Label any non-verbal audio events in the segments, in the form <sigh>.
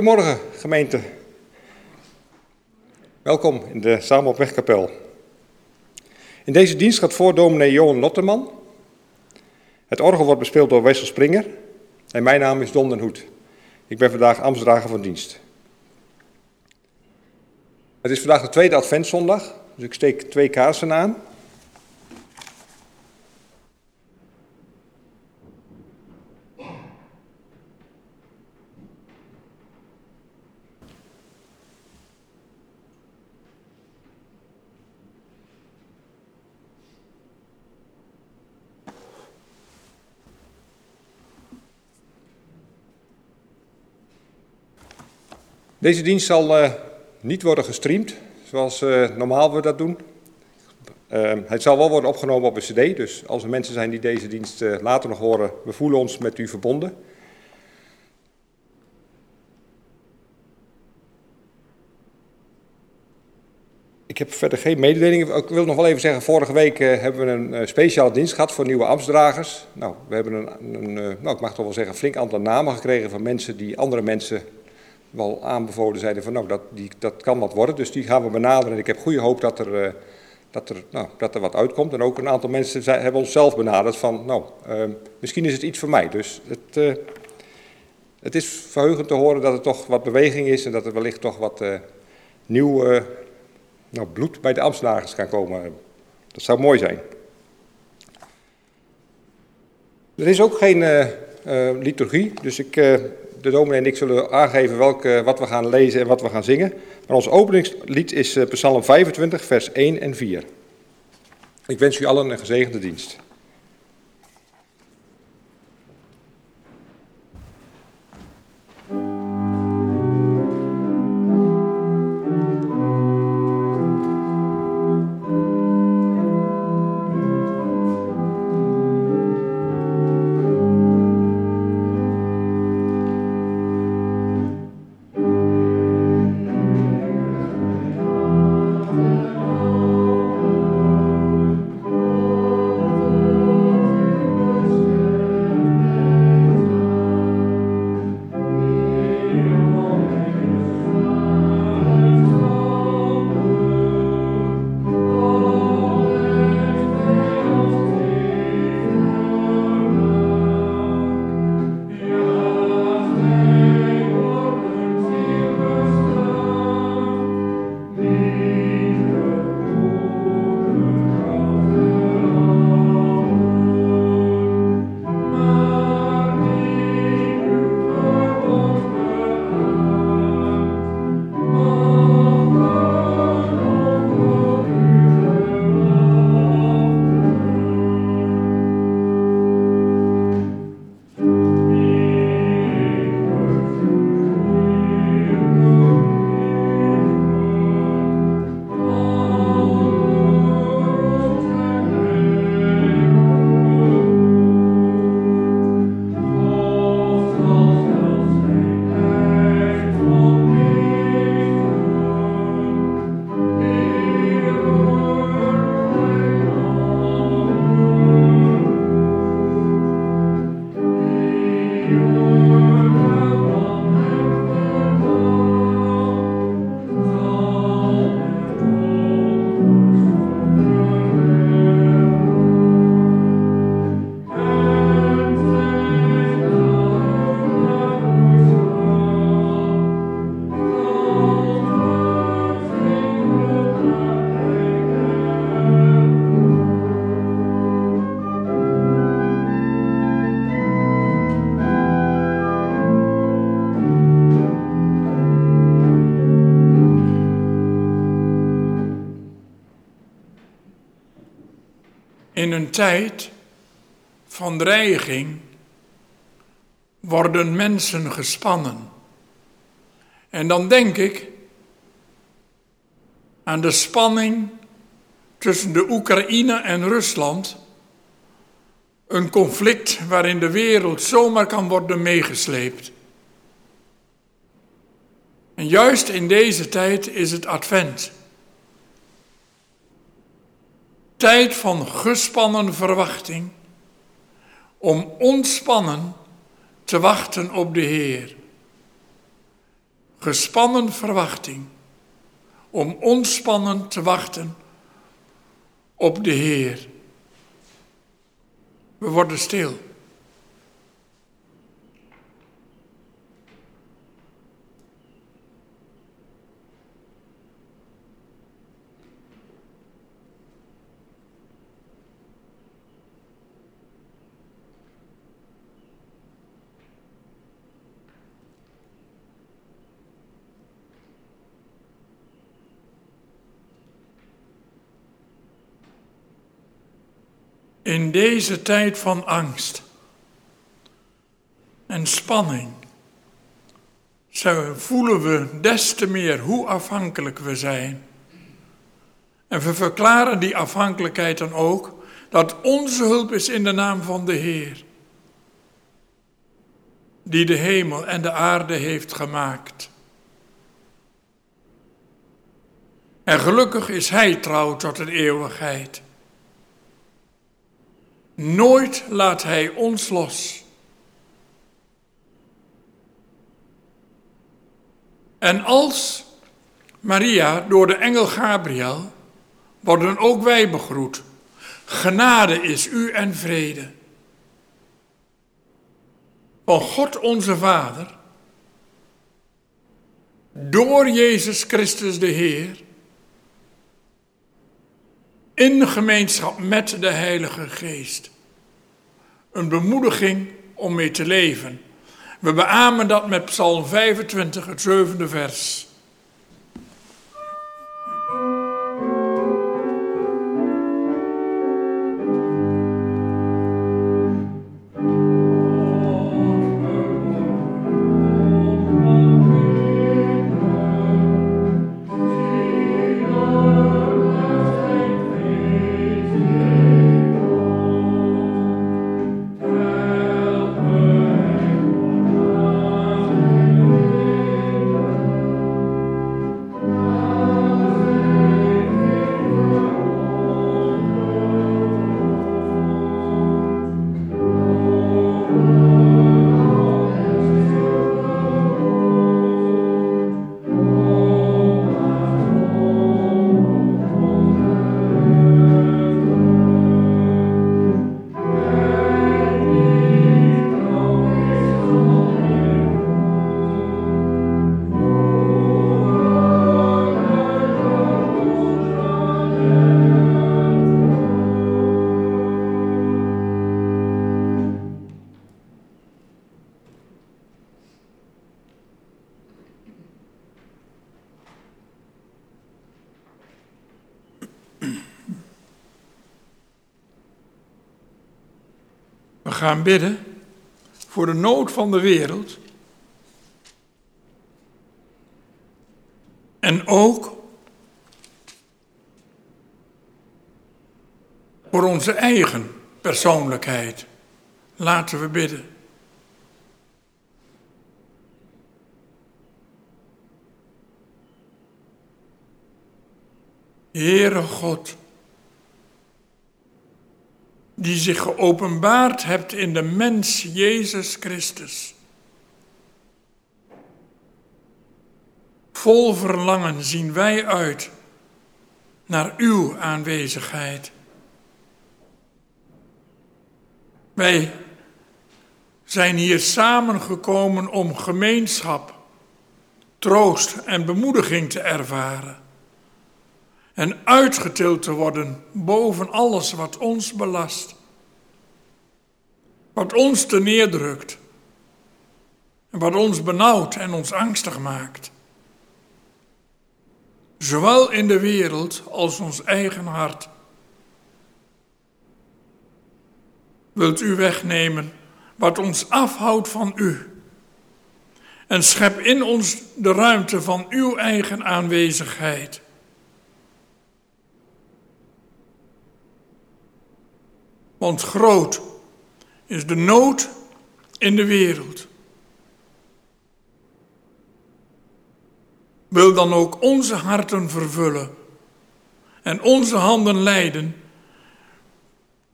Goedemorgen, gemeente. Welkom in de Samen op Wegkapel. In deze dienst gaat voor dominee Johan Lotterman. Het orgel wordt bespeeld door Wessel Springer. En mijn naam is Don den Hoed. Ik ben vandaag ambtsdrager van dienst. Het is vandaag de tweede adventszondag, dus ik steek twee kaarsen aan. Deze dienst zal uh, niet worden gestreamd, zoals uh, normaal we dat doen. Uh, het zal wel worden opgenomen op een cd, dus als er mensen zijn die deze dienst later nog horen, we voelen ons met u verbonden. Ik heb verder geen mededelingen. Ik wil nog wel even zeggen, vorige week hebben we een speciale dienst gehad voor nieuwe ambtsdragers. Nou, we hebben een, een nou, ik mag toch wel zeggen, flink aantal namen gekregen van mensen die andere mensen wel aanbevolen zeiden van nou, dat, die, dat kan wat worden. Dus die gaan we benaderen en ik heb goede hoop dat er, uh, dat er, nou, dat er wat uitkomt. En ook een aantal mensen zijn, hebben ons zelf benaderd van nou, uh, misschien is het iets voor mij. Dus het, uh, het is verheugend te horen dat er toch wat beweging is en dat er wellicht toch wat nieuw nou, bloed bij de ambtenaren kan komen. Dat zou mooi zijn. Er is ook geen liturgie, dus ik de dominee en ik zullen aangeven welke, wat we gaan lezen en wat we gaan zingen. Maar ons openingslied is eh, Psalm 25, vers 1 en 4. Ik wens u allen een gezegende dienst. Tijd van dreiging worden mensen gespannen. En dan denk ik aan de spanning tussen de Oekraïne en Rusland. Een conflict waarin de wereld zomaar kan worden meegesleept. En juist in deze tijd is het advent. Tijd van gespannen verwachting, om ontspannen te wachten op de Heer. gespannen verwachting om ontspannen te wachten op de Heer. We worden stil. In deze tijd van angst en spanning voelen we des te meer hoe afhankelijk we zijn. En we verklaren die afhankelijkheid dan ook dat onze hulp is in de naam van de Heer, die de hemel en de aarde heeft gemaakt. En gelukkig is Hij trouw tot de eeuwigheid. Nooit laat Hij ons los. En als Maria door de engel Gabriel worden ook wij begroet. Genade is u en vrede. Van God onze Vader, door Jezus Christus de Heer, in gemeenschap met de Heilige Geest. Een bemoediging om mee te leven. We beamen dat met Psalm 25, het zevende vers. Gaan bidden voor de nood van de wereld. En ook voor onze eigen persoonlijkheid. Laten we bidden. Heere God, die zich geopenbaard hebt in de mens Jezus Christus. Vol verlangen zien wij uit naar uw aanwezigheid. Wij zijn hier samengekomen om gemeenschap, troost en bemoediging te ervaren. En uitgetild te worden boven alles wat ons belast. Wat ons te neerdrukt. En wat ons benauwd en ons angstig maakt. Zowel in de wereld als ons eigen hart. Wilt u wegnemen wat ons afhoudt van u? En schep in ons de ruimte van uw eigen aanwezigheid. Want groot is de nood in de wereld. Wil dan ook onze harten vervullen en onze handen leiden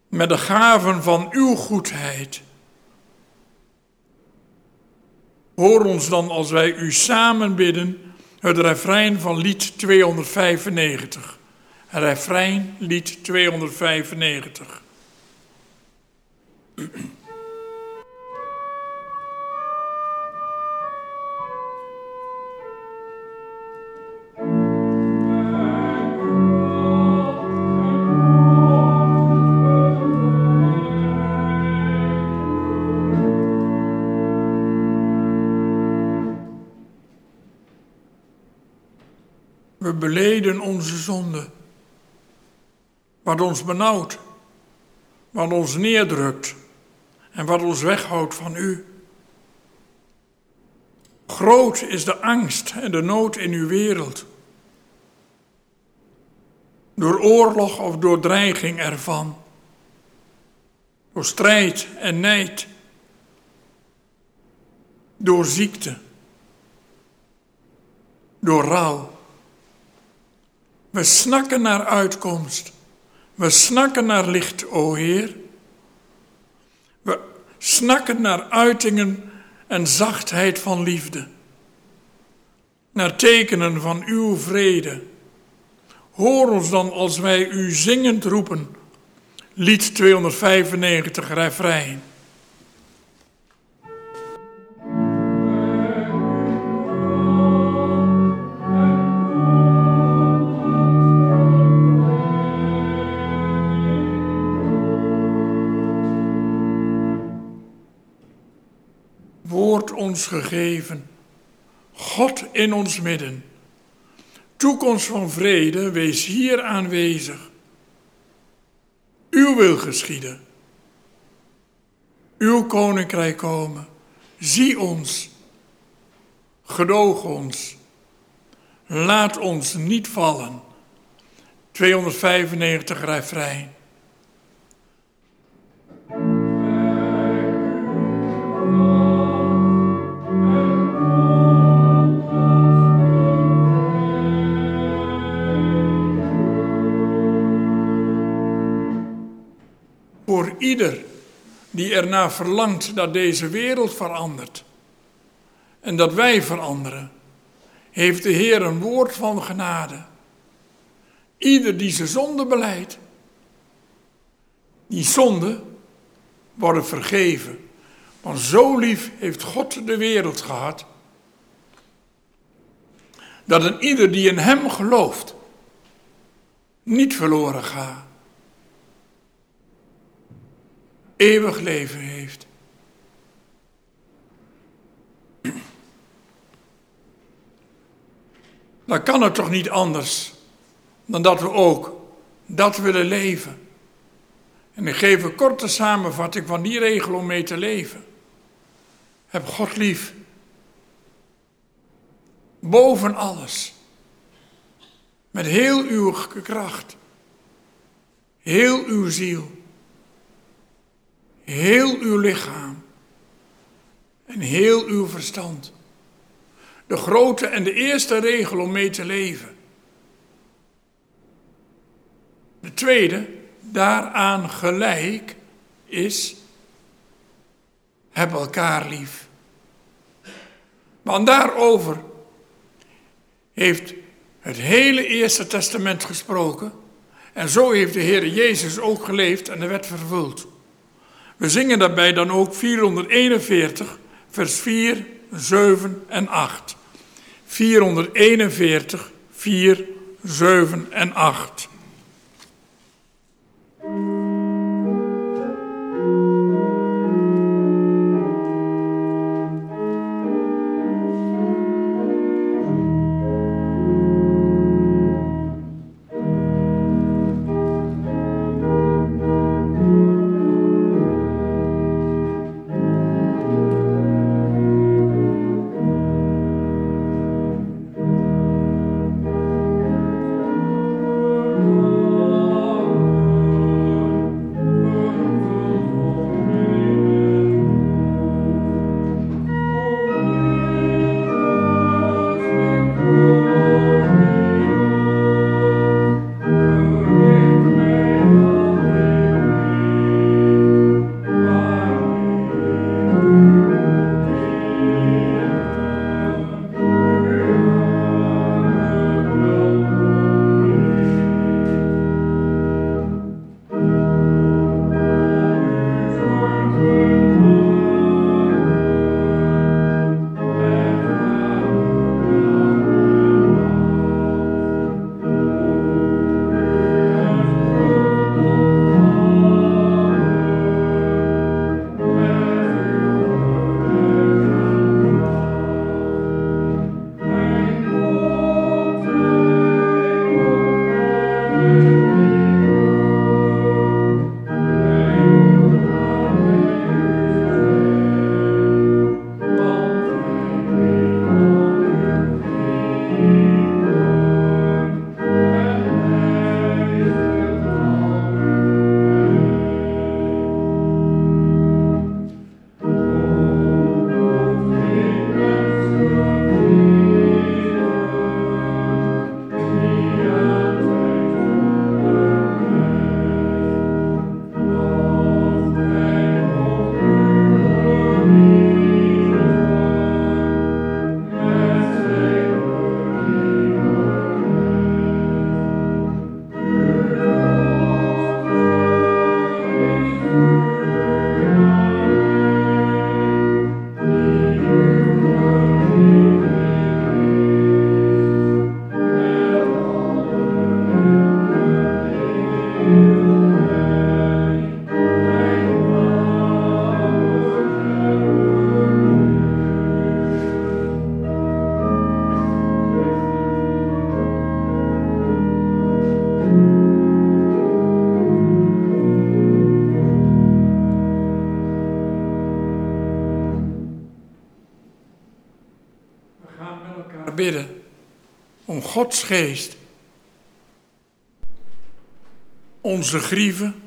met de gaven van uw goedheid. Hoor ons dan als wij u samen bidden het refrein van lied 295. Refrein lied 295. We beleden onze zonde. Wat ons benauwt, wat ons neerdrukt en wat ons weghoudt van u. Groot is de angst en de nood in uw wereld. Door oorlog of door dreiging ervan. Door strijd en nijd. Door ziekte. Door rouw. We snakken naar uitkomst. We snakken naar licht, o Heer. We snakken naar uitingen en zachtheid van liefde. Naar tekenen van uw vrede. Hoor ons dan als wij u zingend roepen. Lied 295, refrein. Ons gegeven, God in ons midden. Toekomst van vrede, wees hier aanwezig. Uw wil geschieden. Uw koninkrijk komen. Zie ons. Gedoog ons. Laat ons niet vallen. 295 refrein. Ieder die ernaar verlangt dat deze wereld verandert en dat wij veranderen, heeft de Heer een woord van genade. Ieder die zijn zonde beleidt, die zonde worden vergeven. Want zo lief heeft God de wereld gehad, dat een ieder die in Hem gelooft, niet verloren gaat, eeuwig leven heeft. Dan kan het toch niet anders dan dat we ook dat willen leven. En ik geef een korte samenvatting van die regel om mee te leven. Heb God lief. Boven alles. Met heel uw kracht. Heel uw ziel. Heel uw lichaam. En heel uw verstand. De grote en de eerste regel om mee te leven. De tweede, daaraan gelijk, is heb elkaar lief. Want daarover heeft het hele Eerste Testament gesproken. En zo heeft de Heer Jezus ook geleefd en de wet vervuld. We zingen daarbij dan ook 441, vers 4, 7 en 8. 441, 4, 7 en 8. Gods geest onze grieven,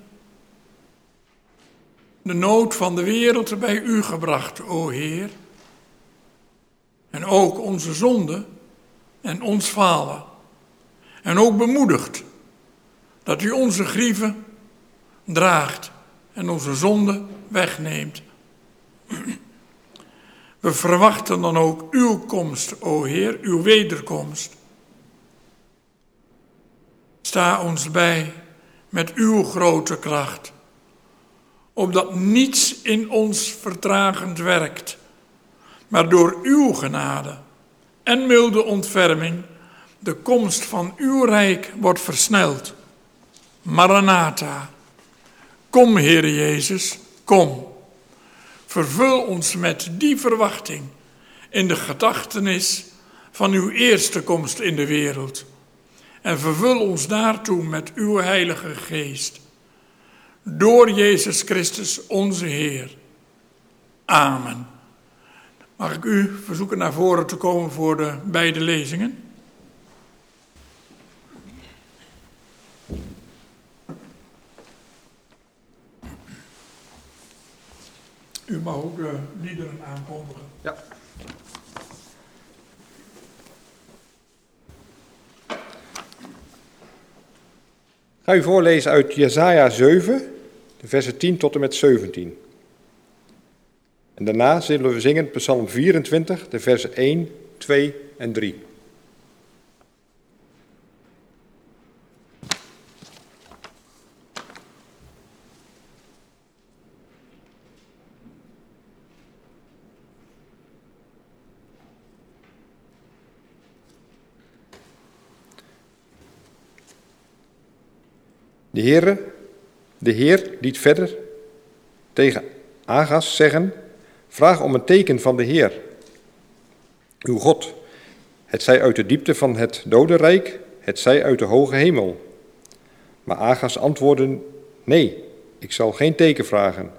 de nood van de wereld bij u gebracht, o Heer. En ook onze zonde en ons falen. En ook bemoedigd dat u onze grieven draagt en onze zonde wegneemt. We verwachten dan ook uw komst, o Heer, uw wederkomst. Sta ons bij met uw grote kracht, opdat niets in ons vertragend werkt, maar door uw genade en milde ontferming de komst van uw rijk wordt versneld. Maranatha, kom Heer Jezus, kom. Vervul ons met die verwachting in de gedachtenis van uw eerste komst in de werld. En vervul ons daartoe met uw Heilige Geest. Door Jezus Christus onze Heer. Amen. Mag ik u verzoeken naar voren te komen voor de beide lezingen? U mag ook de liederen aankondigen. Ja. Ga u voorlezen uit Jesaja 7, de versen 10 tot en met 17. En daarna zullen we zingen Psalm 24, de versen 1, 2 en 3. De Heere, de Heer liet verder tegen Agas zeggen: Vraag om een teken van de Heer, uw God. Het zij uit de diepte van het dodenrijk, het zij uit de hoge hemel. Maar Agas antwoordde: Nee, ik zal geen teken vragen.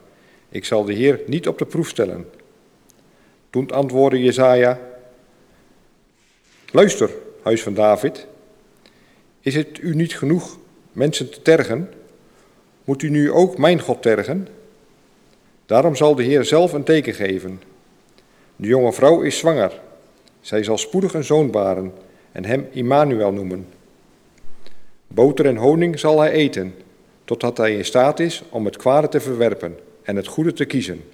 Ik zal de Heer niet op de proef stellen. Toen antwoordde Jezaja: Luister, huis van David. Is het u niet genoeg mensen te tergen, moet u nu ook mijn God tergen? Daarom zal de Heer zelf een teken geven. De jonge vrouw is zwanger. Zij zal spoedig een zoon baren en hem Immanuel noemen. Boter en honing zal hij eten, totdat hij in staat is om het kwade te verwerpen en het goede te kiezen.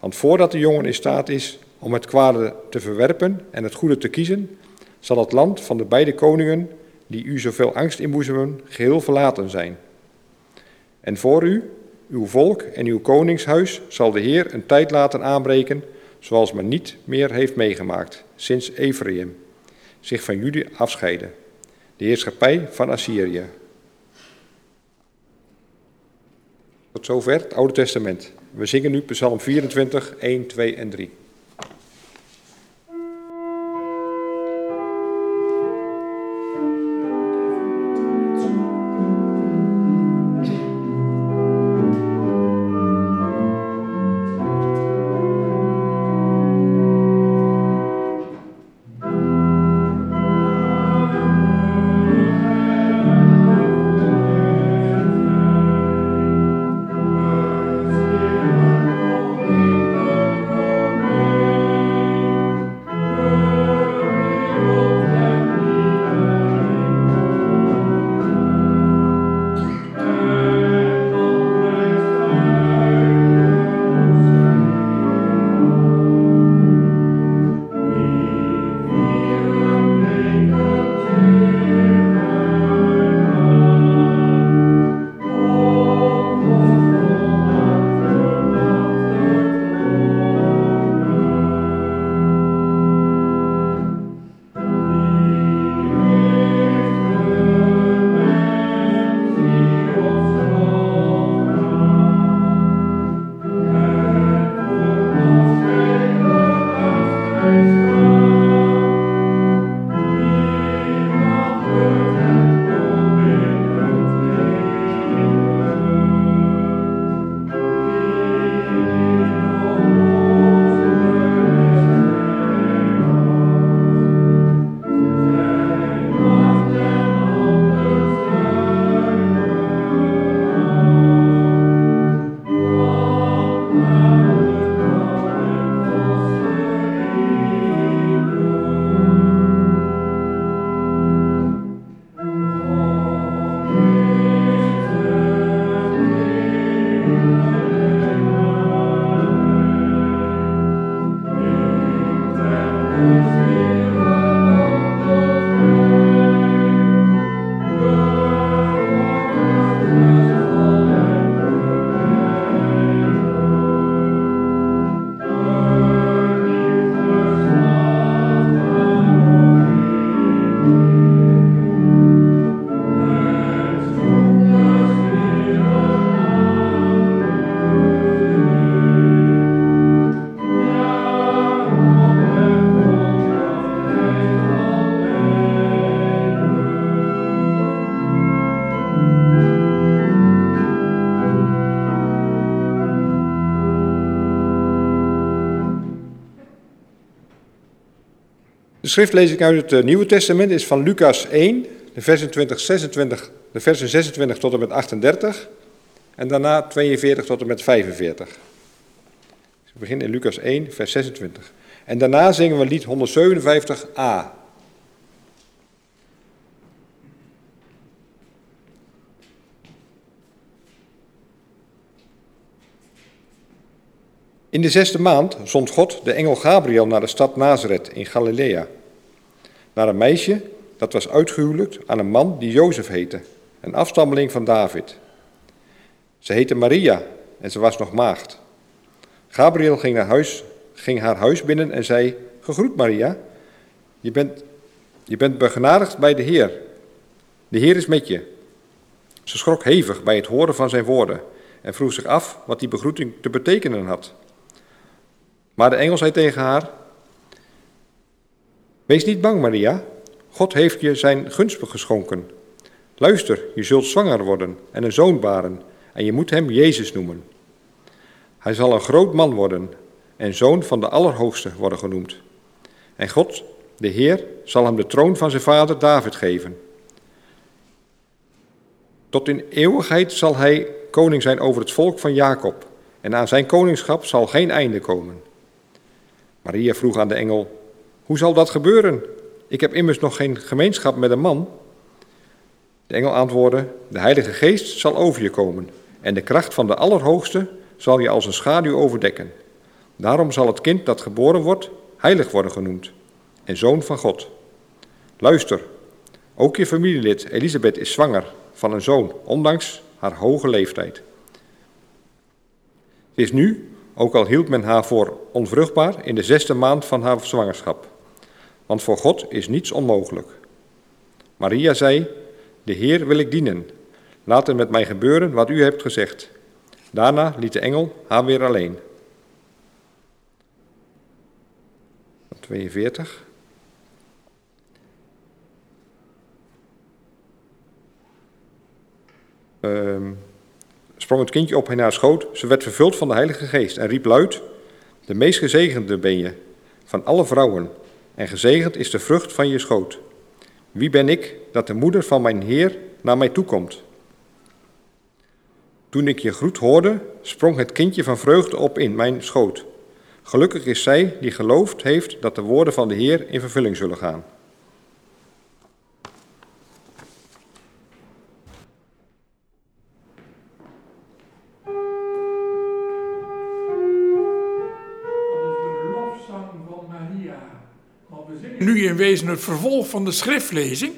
Want voordat de jongen in staat is om het kwade te verwerpen en het goede te kiezen, zal het land van de beide koningen die u zoveel angst inboezemen, geheel verlaten zijn. En voor u, uw volk en uw koningshuis zal de Heer een tijd laten aanbreken, zoals men niet meer heeft meegemaakt, sinds Ephraim zich van jullie afscheidde, de heerschappij van Assyrië. Tot zover het Oude Testament. We zingen nu Psalm 24, 1, 2 en 3. Schriftlezing uit het eh, Nieuwe Testament is van Lucas 1, de versen, 20, 26, de versen 26 tot en met 38 en daarna 42 tot en met 45. Dus we beginnen in Lucas 1, vers 26. En daarna zingen we lied 157a. In de zesde maand zond God de engel Gabriel naar de stad Nazareth in Galilea. Naar een meisje dat was uitgehuwelijkt aan een man die Jozef heette, een afstammeling van David. Ze heette Maria en ze was nog maagd. Gabriel ging, naar huis, ging haar huis binnen en zei: Gegroet Maria, je bent, je bent begenadigd bij de Heer. De Heer is met je. Ze schrok hevig bij het horen van zijn woorden en vroeg zich af wat die begroeting te betekenen had. Maar de engel zei tegen haar: Wees niet bang, Maria. God heeft je zijn gunst geschonken. Luister, je zult zwanger worden en een zoon baren, en je moet hem Jezus noemen. Hij zal een groot man worden en zoon van de Allerhoogste worden genoemd. En God, de Heer, zal hem de troon van zijn vader David geven. Tot in eeuwigheid zal hij koning zijn over het volk van Jacob, en aan zijn koningschap zal geen einde komen. Maria vroeg aan de engel: Hoe zal dat gebeuren? Ik heb immers nog geen gemeenschap met een man. De engel antwoordde: De Heilige Geest zal over je komen, en de kracht van de Allerhoogste zal je als een schaduw overdekken. Daarom zal het kind dat geboren wordt heilig worden genoemd, en zoon van God. Luister, ook je familielid Elisabeth is zwanger van een zoon, ondanks haar hoge leeftijd. Het is nu ook al hield men haar voor onvruchtbaar in de zesde maand van haar zwangerschap. Want voor God is niets onmogelijk. Maria zei: De Heer wil ik dienen. Laat er met mij gebeuren wat u hebt gezegd. Daarna liet de engel haar weer alleen. 42. Um, sprong het kindje op in haar schoot. Ze werd vervuld van de Heilige Geest en riep luid: De meest gezegende ben je van alle vrouwen, en gezegend is de vrucht van je schoot. Wie ben ik dat de moeder van mijn Heer naar mij toekomt? Toen ik je groet hoorde, sprong het kindje van vreugde op in mijn schoot. Gelukkig is zij die geloofd heeft dat de woorden van de Heer in vervulling zullen gaan. Nu in wezen het vervolg van de schriftlezing,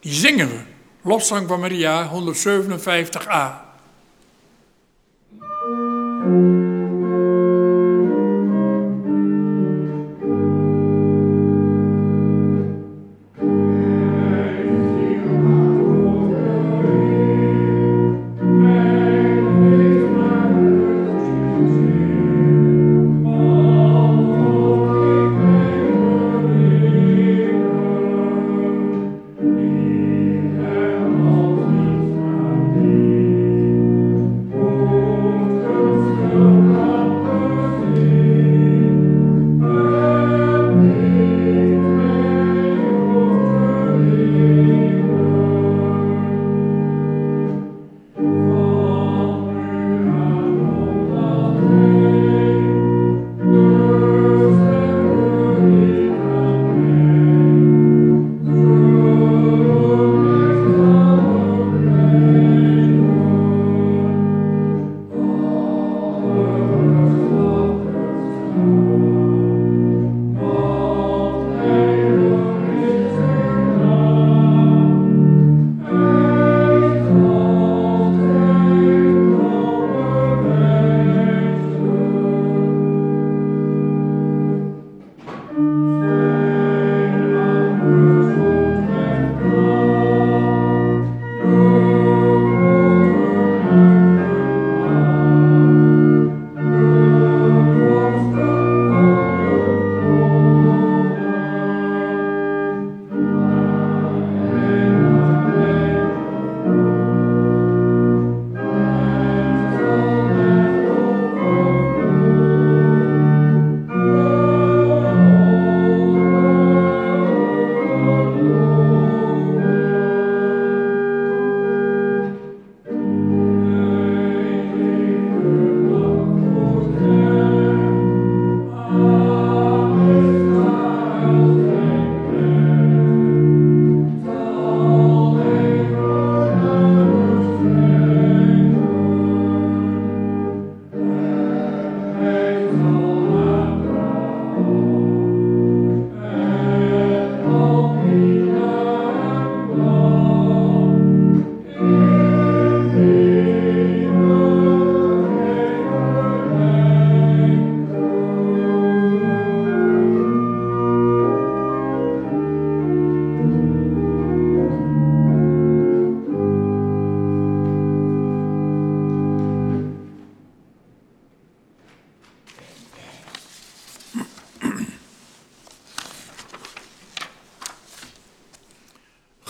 die zingen we. Lofzang van Maria 157a.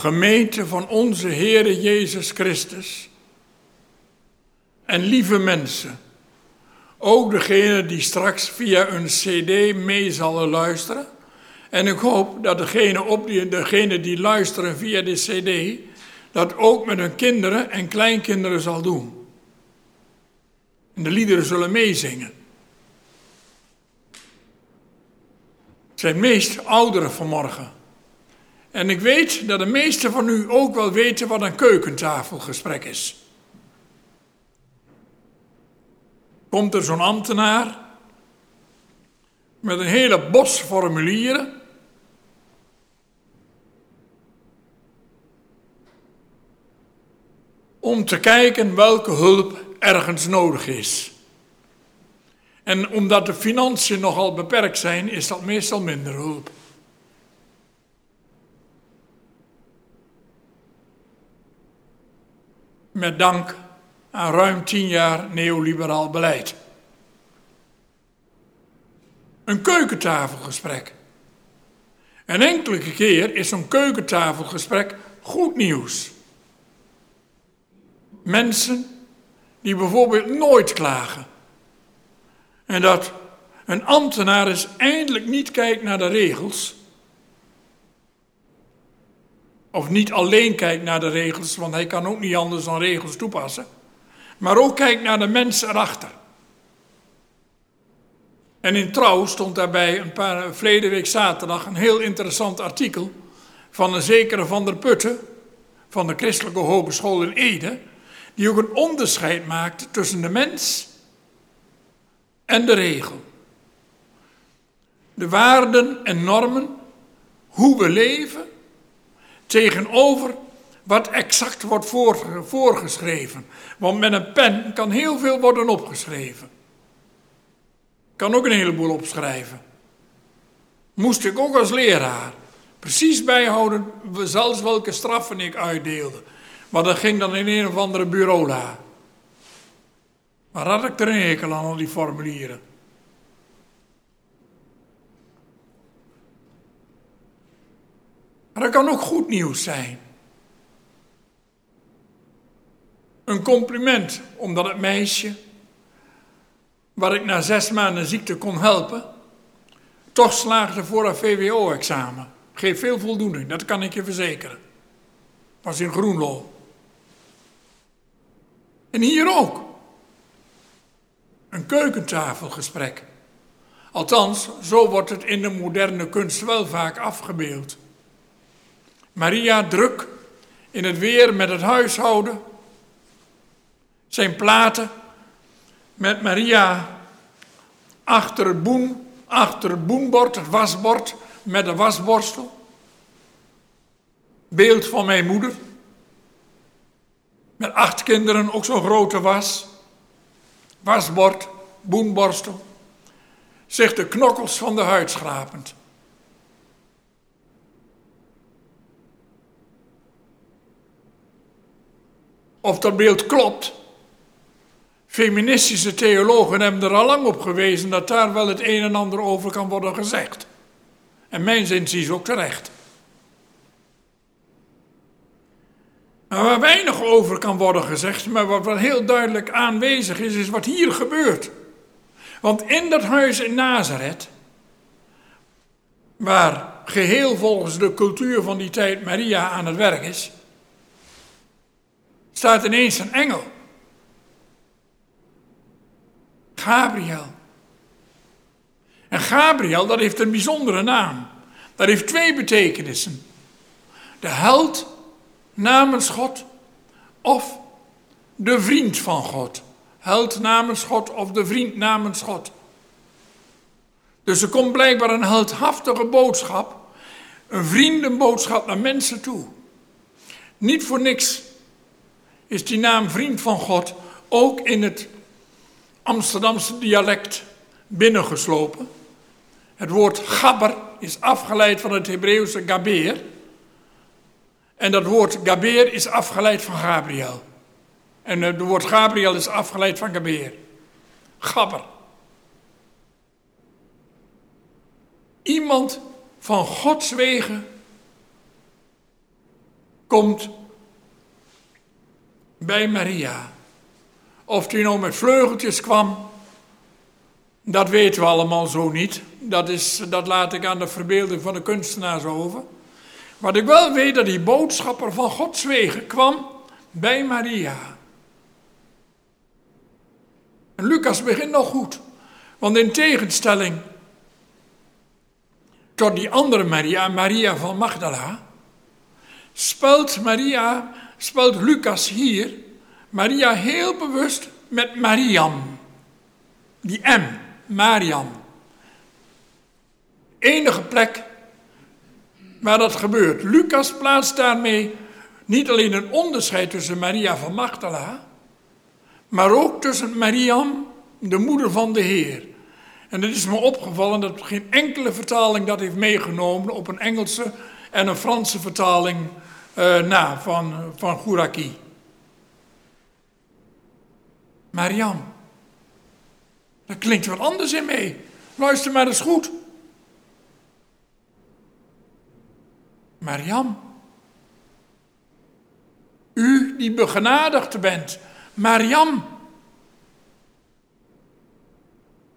Gemeente van onze Heere Jezus Christus. En lieve mensen, ook degene die straks via een cd mee zullen luisteren. En ik hoop dat degene, op die, degene die luisteren via de cd, dat ook met hun kinderen en kleinkinderen zal doen. En de liederen zullen meezingen. Het zijn meest ouderen vanmorgen. En ik weet dat de meesten van u ook wel weten wat een keukentafelgesprek is. Komt er zo'n ambtenaar met een hele bos formulieren. Om te kijken welke hulp ergens nodig is. En omdat de financiën nogal beperkt zijn, is dat meestal minder hulp. Met dank aan ruim tien jaar neoliberaal beleid. Een keukentafelgesprek. Een enkele keer is zo'n keukentafelgesprek goed nieuws. Mensen die bijvoorbeeld nooit klagen. En dat een ambtenaar eens eindelijk niet kijkt naar de regels. Of niet alleen kijkt naar de regels, want hij kan ook niet anders dan regels toepassen. Maar ook kijkt naar de mensen erachter. En in Trouw stond daarbij een paar verleden week zaterdag een heel interessant artikel van een zekere Van der Putten van de Christelijke Hogeschool in Ede, die ook een onderscheid maakt tussen de mens en de regel. De waarden en normen, hoe we leven, tegenover wat exact wordt voorgeschreven. Want met een pen kan heel veel worden opgeschreven. Kan ook een heleboel opschrijven. Moest ik ook als leraar precies bijhouden, zelfs welke straffen ik uitdeelde. Maar dat ging dan in een of andere bureau daar. Maar had ik er een hekel aan, al die formulieren. Dat kan ook goed nieuws zijn. Een compliment, omdat het meisje, waar ik na zes maanden ziekte kon helpen, toch slaagde voor haar VWO-examen. Geeft veel voldoening, dat kan ik je verzekeren. Was in Groenlo. En hier ook. Een keukentafelgesprek. Althans, zo wordt het in de moderne kunst wel vaak afgebeeld. Maria druk in het weer met het huishouden. Zijn platen met Maria achter het boen, achter het wasbord met de wasborstel. Beeld van mijn moeder. Met acht kinderen, ook zo'n grote was wasbord, boenborstel, zich de knokkels van de huid schrapend. Of dat beeld klopt. Feministische theologen hebben er al lang op gewezen dat daar wel het een en ander over kan worden gezegd. En mijn zin is ook terecht. Maar waar weinig over kan worden gezegd, maar wat wel heel duidelijk aanwezig is, is wat hier gebeurt. Want in dat huis in Nazareth, waar geheel volgens de cultuur van die tijd Maria aan het werk is, staat ineens een engel. Gabriel. En Gabriel, dat heeft een bijzondere naam. Dat heeft twee betekenissen. De held namens God of de vriend van God. Held namens God of de vriend namens God. Dus er komt blijkbaar een heldhaftige boodschap, een vriendenboodschap naar mensen toe. Niet voor niks is die naam vriend van God ook in het Amsterdamse dialect binnengeslopen. Het woord gabber is afgeleid van het Hebreeuwse gaber. En dat woord Gaber is afgeleid van Gabriel. En het woord Gabriel is afgeleid van Gaber. Gabber. Iemand van Gods wegen komt bij Maria. Of hij nou met vleugeltjes kwam, dat weten we allemaal zo niet. Dat, is, dat laat ik aan de verbeelding van de kunstenaars over. Wat ik wel weet, dat die boodschapper van Gods wegen kwam bij Maria. En Lucas begint nog goed. Want in tegenstelling tot die andere Maria, Maria van Magdala, spelt Maria, spelt Lucas hier Maria heel bewust met Mariam. Die M, Mariam. Enige plek waar dat gebeurt. Lucas plaatst daarmee niet alleen een onderscheid tussen Maria van Magdala, maar ook tussen Mariam, de moeder van de Heer. En het is me opgevallen dat geen enkele vertaling dat heeft meegenomen op een Engelse en een Franse vertaling na van, van Gouraki. Mariam. Daar klinkt wat anders in mee. Luister maar eens goed. Mariam. U die begenadigd bent. Mariam.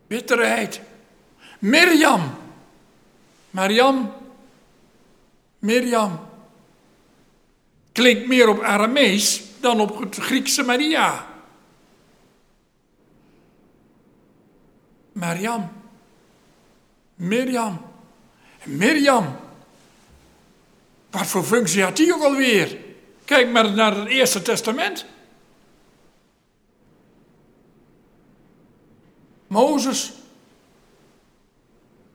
Bitterheid. Mirjam. Mariam. Mirjam. Klinkt meer op Aramees dan op het Griekse Maria. Mariam. Mirjam. Mirjam. Wat voor functie had die ook alweer? Kijk maar naar het Eerste Testament. Mozes.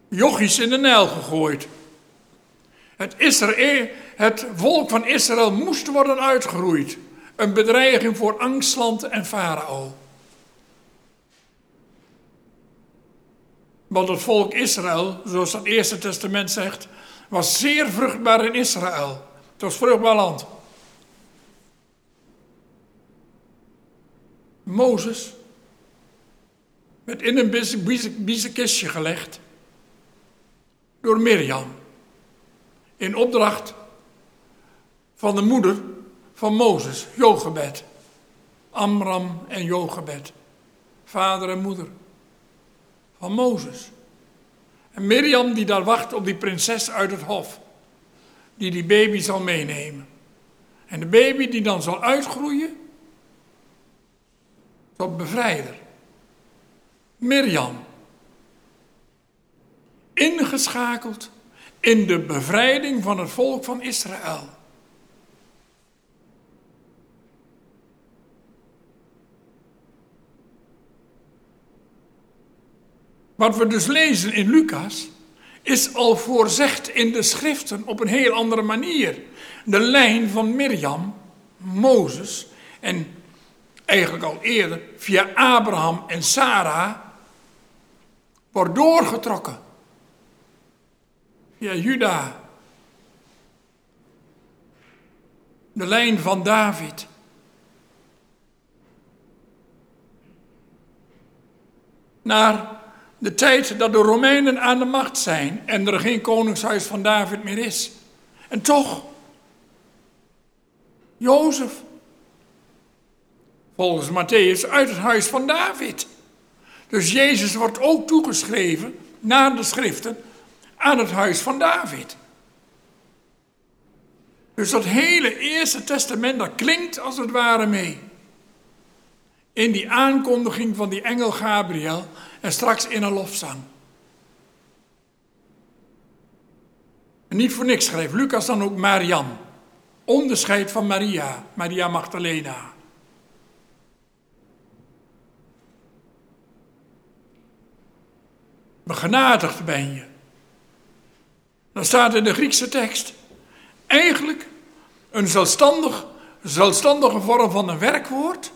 Jochies in de Nijl gegooid. Het, Israël, het volk van Israël moest worden uitgeroeid. Een bedreiging voor angstland en farao. Want het volk Israël, zoals het Eerste Testament zegt, was zeer vruchtbaar in Israël. Het was vruchtbaar land. Mozes werd in een biezenkistje gelegd door Mirjam. In opdracht van de moeder van Mozes, Jochebed. Amram en Jochebed. Vader en moeder van Mozes. En Mirjam die daar wacht op die prinses uit het hof. Die die baby zal meenemen. En de baby die dan zal uitgroeien tot bevrijder. Mirjam. Ingeschakeld in de bevrijding van het volk van Israël. Wat we dus lezen in Lucas is al voorzegd in de schriften op een heel andere manier. De lijn van Mirjam, Mozes en eigenlijk al eerder via Abraham en Sarah wordt doorgetrokken. Via Juda. De lijn van David. Naar de tijd dat de Romeinen aan de macht zijn en er geen koningshuis van David meer is. En toch, Jozef, volgens Matthäus, uit het huis van David. Dus Jezus wordt ook toegeschreven, naar de schriften, aan het huis van David. Dus dat hele Eerste Testament, dat klinkt als het ware mee. In die aankondiging van die engel Gabriel en straks in een lofzang. En niet voor niks schreef Lucas dan ook Mariam. Onderscheid van Maria, Maria Magdalena. Begenadigd ben je. Dan staat in de Griekse tekst eigenlijk een zelfstandig, zelfstandige vorm van een werkwoord.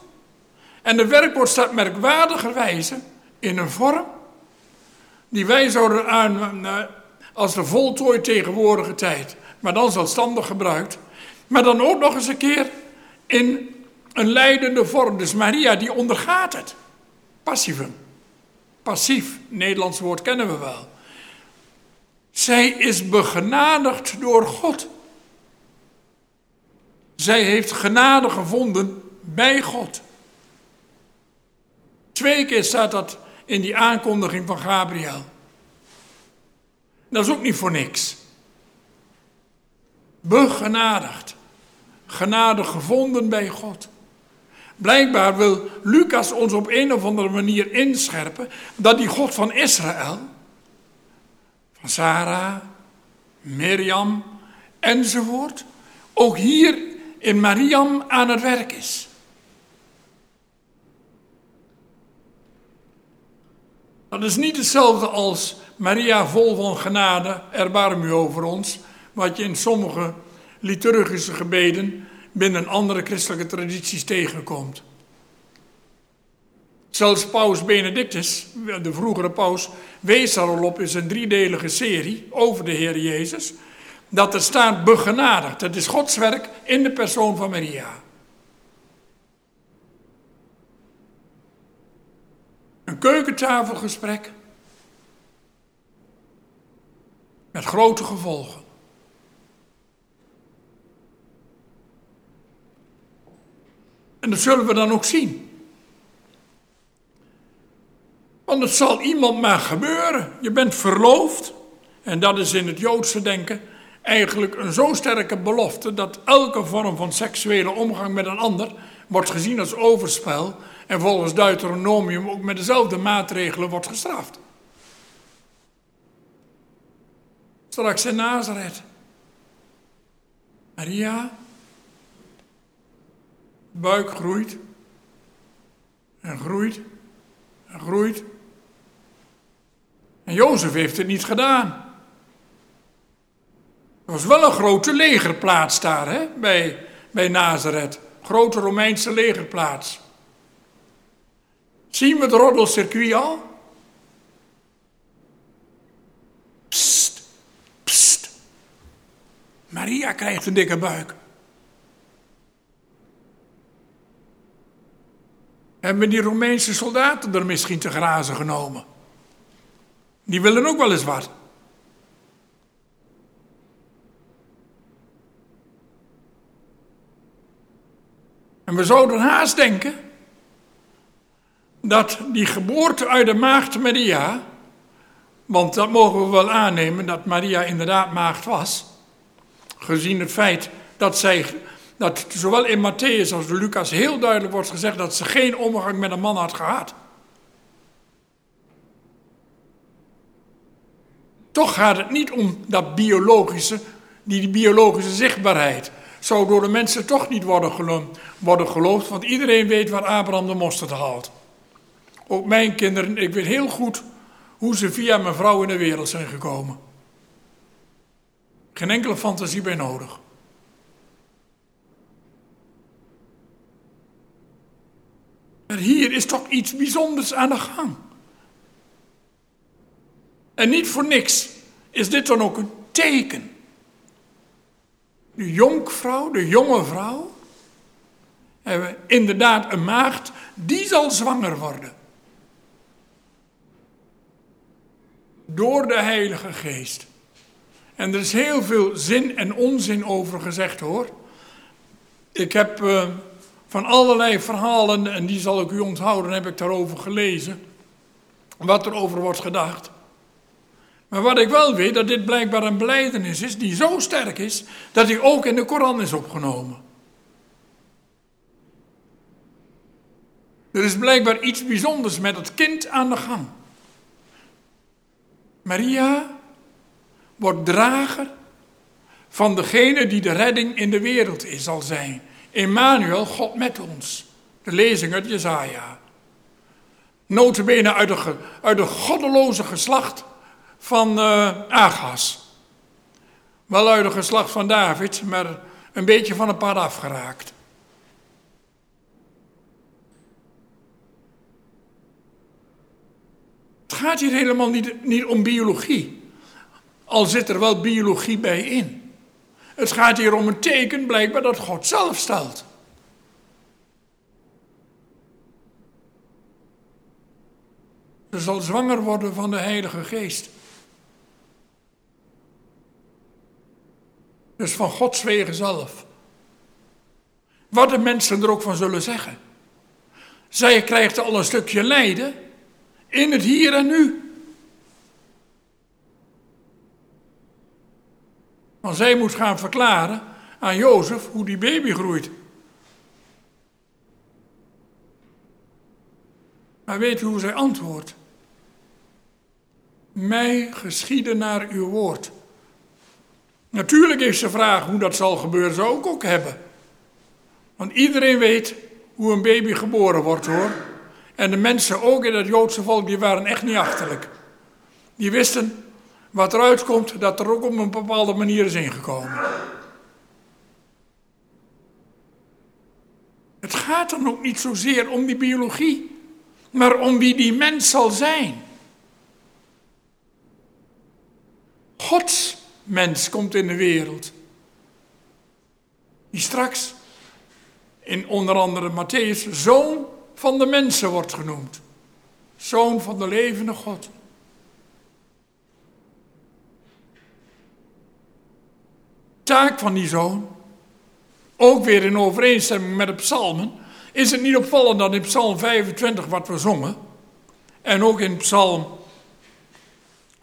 En de werkwoord staat merkwaardigerwijze in een vorm die wij zouden aan eh, als de voltooid tegenwoordige tijd, maar dan zelfstandig gebruikt, maar dan ook nog eens een keer in een leidende vorm. Dus Maria die ondergaat het. Passivum. Passief, Nederlands woord kennen we wel. Zij is begenadigd door God. Zij heeft genade gevonden bij God. Twee keer staat dat in die aankondiging van Gabriel. Dat is ook niet voor niks. Begenadigd. Genade gevonden bij God. Blijkbaar wil Lucas ons op een of andere manier inscherpen dat die God van Israël, Sarah, Mirjam enzovoort, ook hier in Mariam aan het werk is. Dat is niet hetzelfde als Maria vol van genade, erbarm u over ons, wat je in sommige liturgische gebeden binnen andere christelijke tradities tegenkomt. Zelfs paus Benedictus, de vroegere paus, wees er al op in zijn driedelige serie over de Heer Jezus, dat er staat begenadigd. Het is Gods werk in de persoon van Maria. Een keukentafelgesprek met grote gevolgen. En dat zullen we dan ook zien. Want het zal iemand maar gebeuren. Je bent verloofd. En dat is in het Joodse denken eigenlijk een zo sterke belofte dat elke vorm van seksuele omgang met een ander wordt gezien als overspel en volgens Deuteronomium ook met dezelfde maatregelen wordt gestraft. Straks in Nazareth. Maria, buik groeit en groeit en groeit. En Jozef heeft het niet gedaan. Er was wel een grote legerplaats daar, hè, bij, bij Nazareth. Grote Romeinse legerplaats. Zien we het roddelcircuit al? Psst, psst. Maria krijgt een dikke buik. Hebben die Romeinse soldaten er misschien te grazen genomen? Die willen ook wel eens wat. En we zouden haast denken dat die geboorte uit de maagd Maria, want dat mogen we wel aannemen dat Maria inderdaad maagd was, gezien het feit dat zij, dat zowel in Matthäus als Lucas heel duidelijk wordt gezegd dat ze geen omgang met een man had gehad. Toch gaat het niet om dat biologische, die biologische zichtbaarheid zou door de mensen toch niet worden, worden geloofd, want iedereen weet waar Abraham de mosterd haalt. Ook mijn kinderen, ik weet heel goed hoe ze via mijn vrouw in de wereld zijn gekomen. Geen enkele fantasie bij nodig. Maar hier is toch iets bijzonders aan de gang. En niet voor niks is dit dan ook een teken de jonkvrouw, de jonge vrouw, hebben inderdaad een maagd, die zal zwanger worden. Door de Heilige Geest. En er is heel veel zin en onzin over gezegd hoor. Ik heb uh, van allerlei verhalen, en die zal ik u onthouden, heb ik daarover gelezen. Wat er over wordt gedacht. Maar wat ik wel weet, dat dit blijkbaar een beleidenis is die zo sterk is, dat hij ook in de Koran is opgenomen. Er is blijkbaar iets bijzonders met het kind aan de gang. Maria wordt drager van degene die de redding in de wereld is, zal zijn. Emmanuel, God met ons. De lezing uit Jezaja. Notabene uit de, uit de goddeloze geslacht van uh, Agas. Wel uit de geslacht van David, maar een beetje van een pad afgeraakt. Het gaat hier helemaal niet, niet om biologie. Al zit er wel biologie bij in. Het gaat hier om een teken blijkbaar dat God zelf stelt. Ze zal zwanger worden van de Heilige Geest. Dus van Gods wegen zelf. Wat de mensen er ook van zullen zeggen. Zij krijgt al een stukje lijden in het hier en nu. Want zij moet gaan verklaren aan Jozef hoe die baby groeit. Maar weet u hoe zij antwoordt? Mij geschieden naar uw woord. Natuurlijk heeft ze vraag hoe dat zal gebeuren, zou ook hebben. Want iedereen weet hoe een baby geboren wordt hoor. En de mensen ook in het Joodse volk, die waren echt niet achterlijk. Die wisten wat eruit komt, dat er ook op een bepaalde manier is ingekomen. Het gaat dan ook niet zozeer om die biologie, maar om wie die mens zal zijn. Gods mens komt in de wereld. Die straks in onder andere Matthäus zoon van de mensen wordt genoemd. Zoon van de levende God. Taak van die zoon, ook weer in overeenstemming met de psalmen, is het niet opvallend dat in Psalm 25 wat we zongen, en ook in Psalm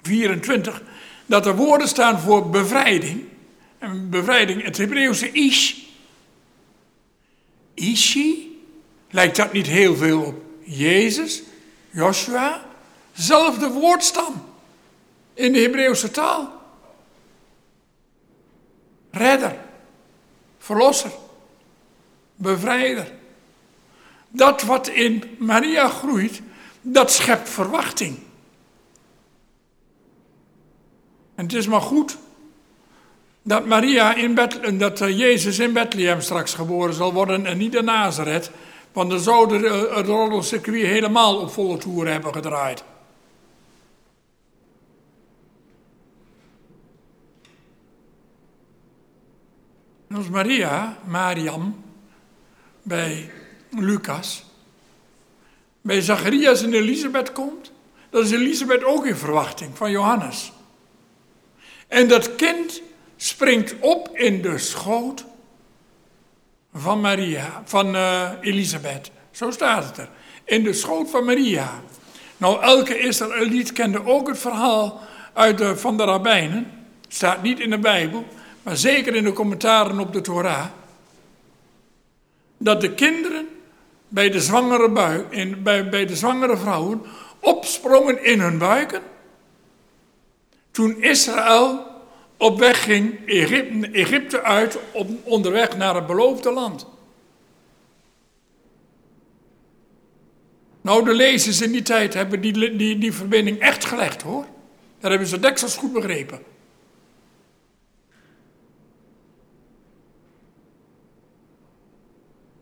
24, dat er woorden staan voor bevrijding. En bevrijding, het Hebreeuwse ish. Ishi, lijkt dat niet heel veel op Jezus, Joshua? Zelfde woordstam in de Hebreeuwse taal. Redder, verlosser, bevrijder. Dat wat in Maria groeit, dat schept verwachting. En het is maar goed dat, Maria in Bethlehem, dat eh, Jezus in Bethlehem straks geboren zal worden en niet in Nazareth. Want dan zou de, eh, het roddelcircuit helemaal op volle toer hebben gedraaid. En als Maria, Mariam, bij Lucas, bij Zacharias en Elisabeth komt, dan is Elisabeth ook in verwachting van Johannes. En dat kind springt op in de schoot van Maria, van uh, Elisabeth. Zo staat het er. In de schoot van Maria. Nou, elke Israëliet kende ook het verhaal uit de, van de rabbijnen. Staat niet in de Bijbel, maar zeker in de commentaren op de Torah. Dat de kinderen bij de zwangere, bui, in, bij, bij de zwangere vrouwen opsprongen in hun buiken toen Israël op weg ging Egypte, uit, op, onderweg naar het beloofde land. Nou, de lezers in die tijd hebben die, die, die verbinding echt gelegd hoor. Daar hebben ze deksels goed begrepen.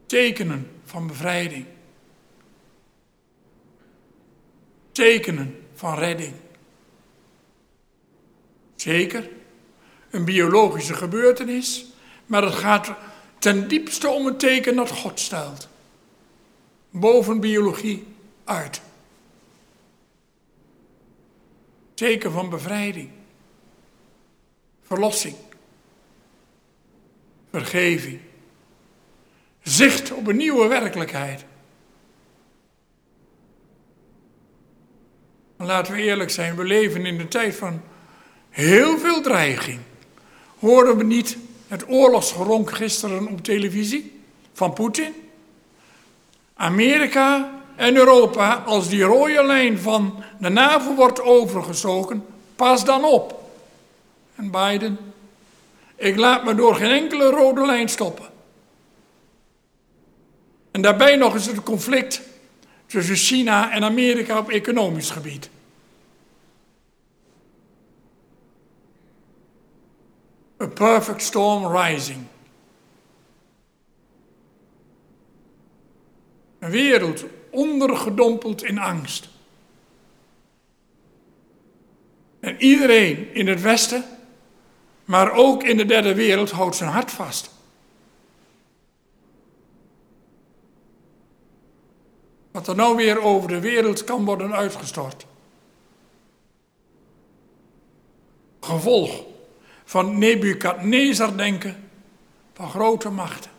Tekenen van bevrijding. Tekenen van redding. Zeker, een biologische gebeurtenis, maar het gaat ten diepste om een teken dat God stelt. Boven biologie uit. Teken van bevrijding, verlossing, vergeving, zicht op een nieuwe werkelijkheid. Laten we eerlijk zijn, we leven in de tijd van heel veel dreiging. Hoorden we niet het oorlogsgeronk gisteren op televisie van Poetin? Amerika en Europa, als die rode lijn van de NAVO wordt overgestoken, pas dan op. En Biden, ik laat me door geen enkele rode lijn stoppen. En daarbij nog eens het conflict tussen China en Amerika op economisch gebied. A perfect storm rising. Een wereld ondergedompeld in angst. En iedereen in het Westen, maar ook in de derde wereld, houdt zijn hart vast. Wat er nou weer over de wereld kan worden uitgestort. Gevolg van Nebukadnezar denken van grote machten.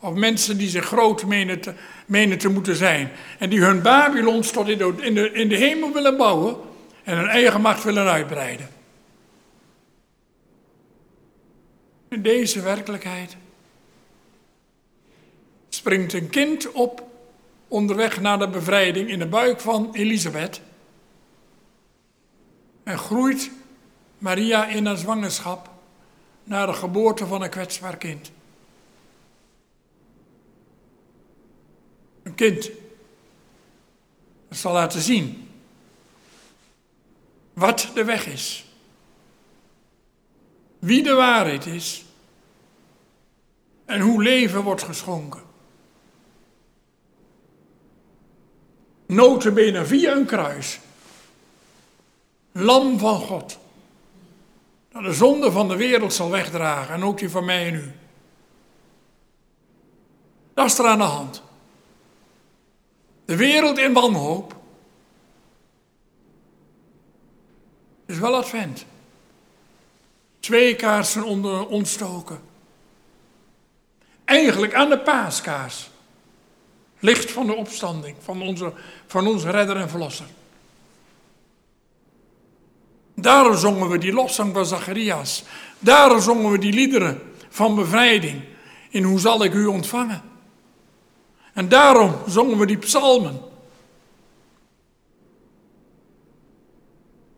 Of mensen die zich groot menen te, menen te moeten zijn. En die hun Babylons tot in de, in, de, in de hemel willen bouwen. En hun eigen macht willen uitbreiden. In deze werkelijkheid springt een kind op onderweg naar de bevrijding in de buik van Elisabeth. En groeit Maria in haar zwangerschap naar de geboorte van een kwetsbaar kind. Een kind. Dat zal laten zien wat de weg is. Wie de waarheid is. En hoe leven wordt geschonken. Notabene via een kruis. Lam van God. Dat de zonde van de wereld zal wegdragen. En ook die van mij en u. Dat is er aan de hand. De wereld in wanhoop. is wel advent. Twee kaarsen onder ontstoken. Eigenlijk aan de paaskaars. Licht van de opstanding van onze, van onze redder en verlosser. Daarom zongen we die lofzang van Zacharias. Daarom zongen we die liederen van bevrijding. In hoe zal ik u ontvangen? En daarom zongen we die psalmen.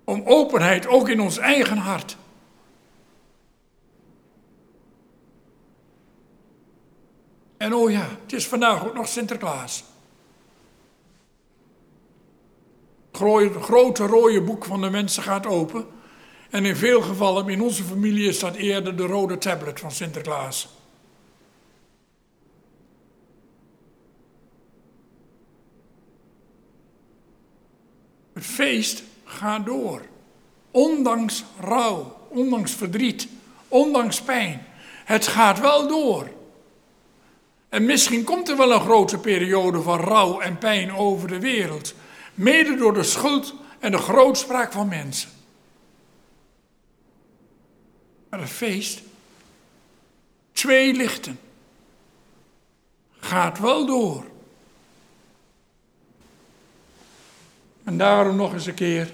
Om openheid ook in ons eigen hart. En oh ja, het is vandaag ook nog Sinterklaas. Het grote rode boek van de mensen gaat open. En in veel gevallen, in onze familie, is dat eerder de rode tablet van Sinterklaas. Het feest gaat door. Ondanks rouw, ondanks verdriet, ondanks pijn. Het gaat wel door. En misschien komt er wel een grote periode van rouw en pijn over de wereld. Mede door de schuld en de grootspraak van mensen. Maar het feest, twee lichten, gaat wel door. En daarom nog eens een keer.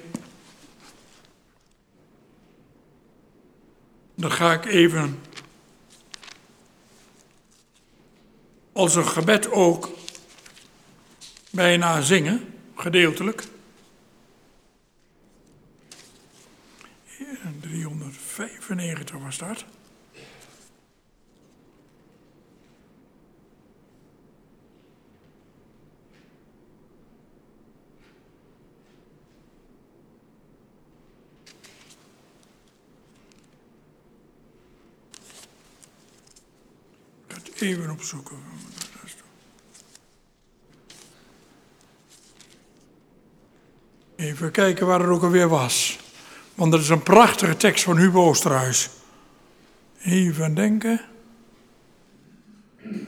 Dan ga ik even als een gebed ook bijna zingen, gedeeltelijk. 395 was dat. even opzoeken. Even kijken waar het ook alweer was. Want dat is een prachtige tekst van Hugo Oosterhuis. Even denken.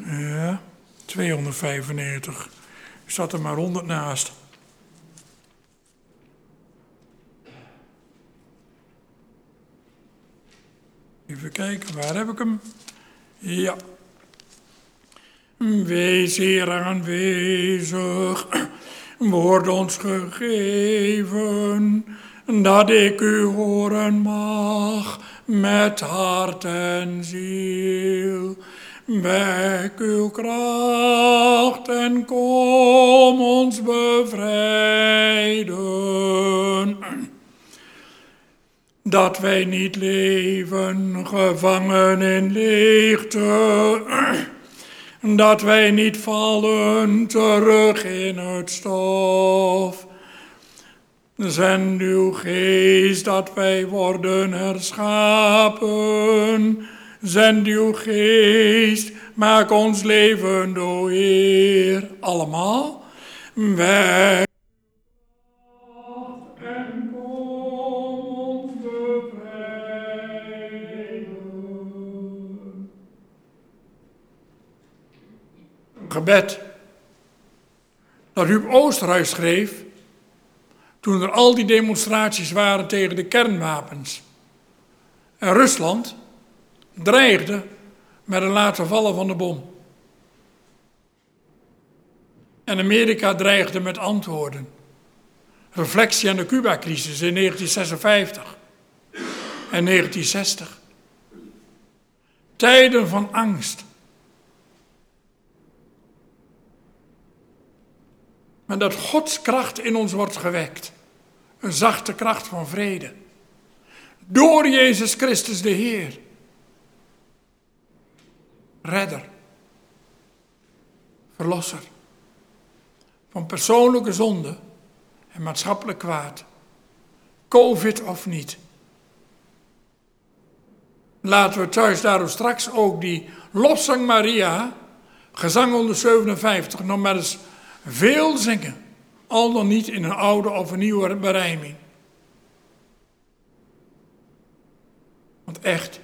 Ja, 295. Ik zat er maar 100 naast. Even kijken, waar heb ik hem? Ja. Wees hier aanwezig, word ons gegeven, dat ik u horen mag met hart en ziel. Wek uw kracht en kom ons bevrijden. Dat wij niet leven gevangen in leegte dat wij niet vallen terug in het stof. Zend uw geest dat wij worden herschapen. Zend uw geest, maak ons leven, o Heer. Allemaal. Wij gebed dat Huub Oosterhuis schreef toen er al die demonstraties waren tegen de kernwapens. En Rusland dreigde met een laten vallen van de bom. En Amerika dreigde met antwoorden. Reflectie aan de Cuba-crisis in 1956 en 1960. Tijden van angst. Maar dat Gods kracht in ons wordt gewekt. Een zachte kracht van vrede. Door Jezus Christus de Heer. Redder. Verlosser. Van persoonlijke zonde en maatschappelijk kwaad. Covid of niet. Laten we thuis daarom straks ook die lofzang Maria, gezang 157, nog maar eens veel zingen. Al dan niet in een oude of een nieuwe berijming. Want echt,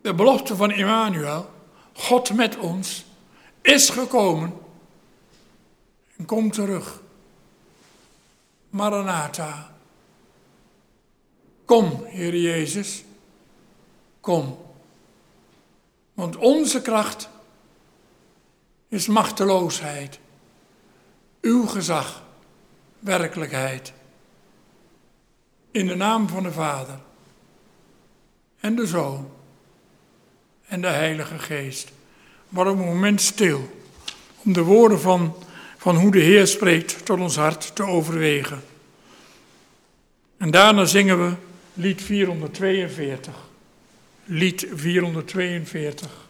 de belofte van Emmanuel, God met ons, is gekomen en komt terug. Maranatha. Kom, Heer Jezus, kom. Want onze kracht is machteloosheid. Uw gezag, werkelijkheid. In de naam van de Vader en de Zoon en de Heilige Geest. Maar een moment stil om de woorden van, van hoe de Heer spreekt tot ons hart te overwegen. En daarna zingen we lied 442. Lied 442.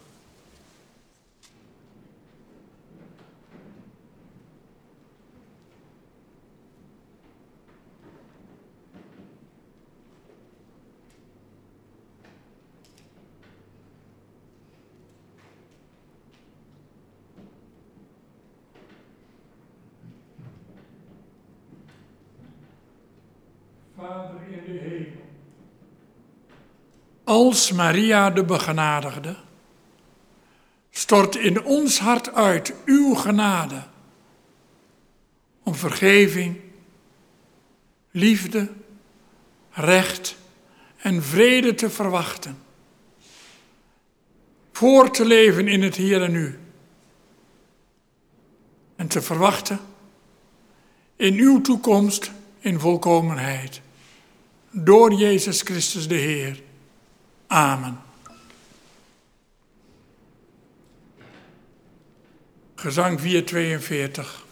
Vader in de hemel. Als Maria de begenadigde, stort in ons hart uit uw genade om vergeving, liefde, recht en vrede te verwachten. Voor te leven in het hier en nu. En te verwachten in uw toekomst in volkomenheid door Jezus Christus de Heer. Amen. Gezang 442.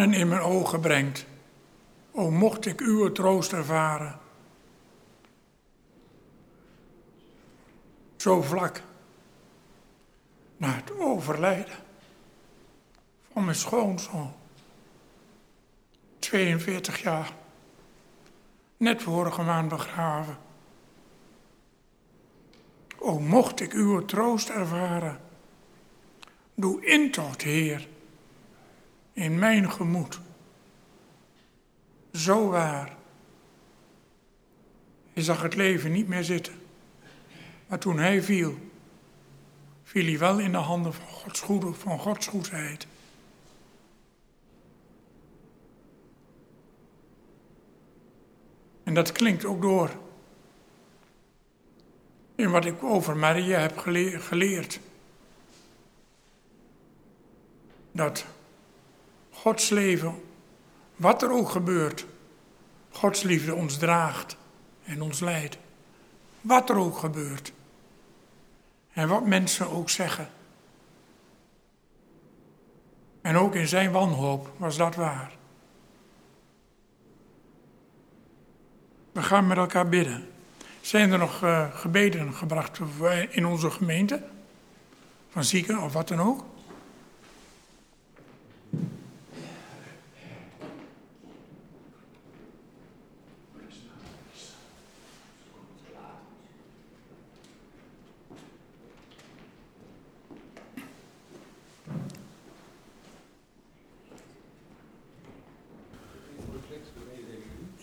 In mijn ogen brengt. O mocht ik uw troost ervaren. Zo vlak na het overlijden van mijn schoonzoon. 42 jaar. Net vorige maand begraven. O mocht ik uw troost ervaren. Doe intocht, Heer, in mijn gemoed. Zo waar. Hij zag het leven niet meer zitten. Maar toen hij viel, viel hij wel in de handen van Gods, van Gods goedheid. En dat klinkt ook door in wat ik over Maria heb geleerd. Dat Gods leven, wat er ook gebeurt, Gods liefde ons draagt en ons leidt. Wat er ook gebeurt. En wat mensen ook zeggen. En ook in zijn wanhoop was dat waar. We gaan met elkaar bidden. Zijn er nog uh, gebeden gebracht in onze gemeente? Van zieken of wat dan ook?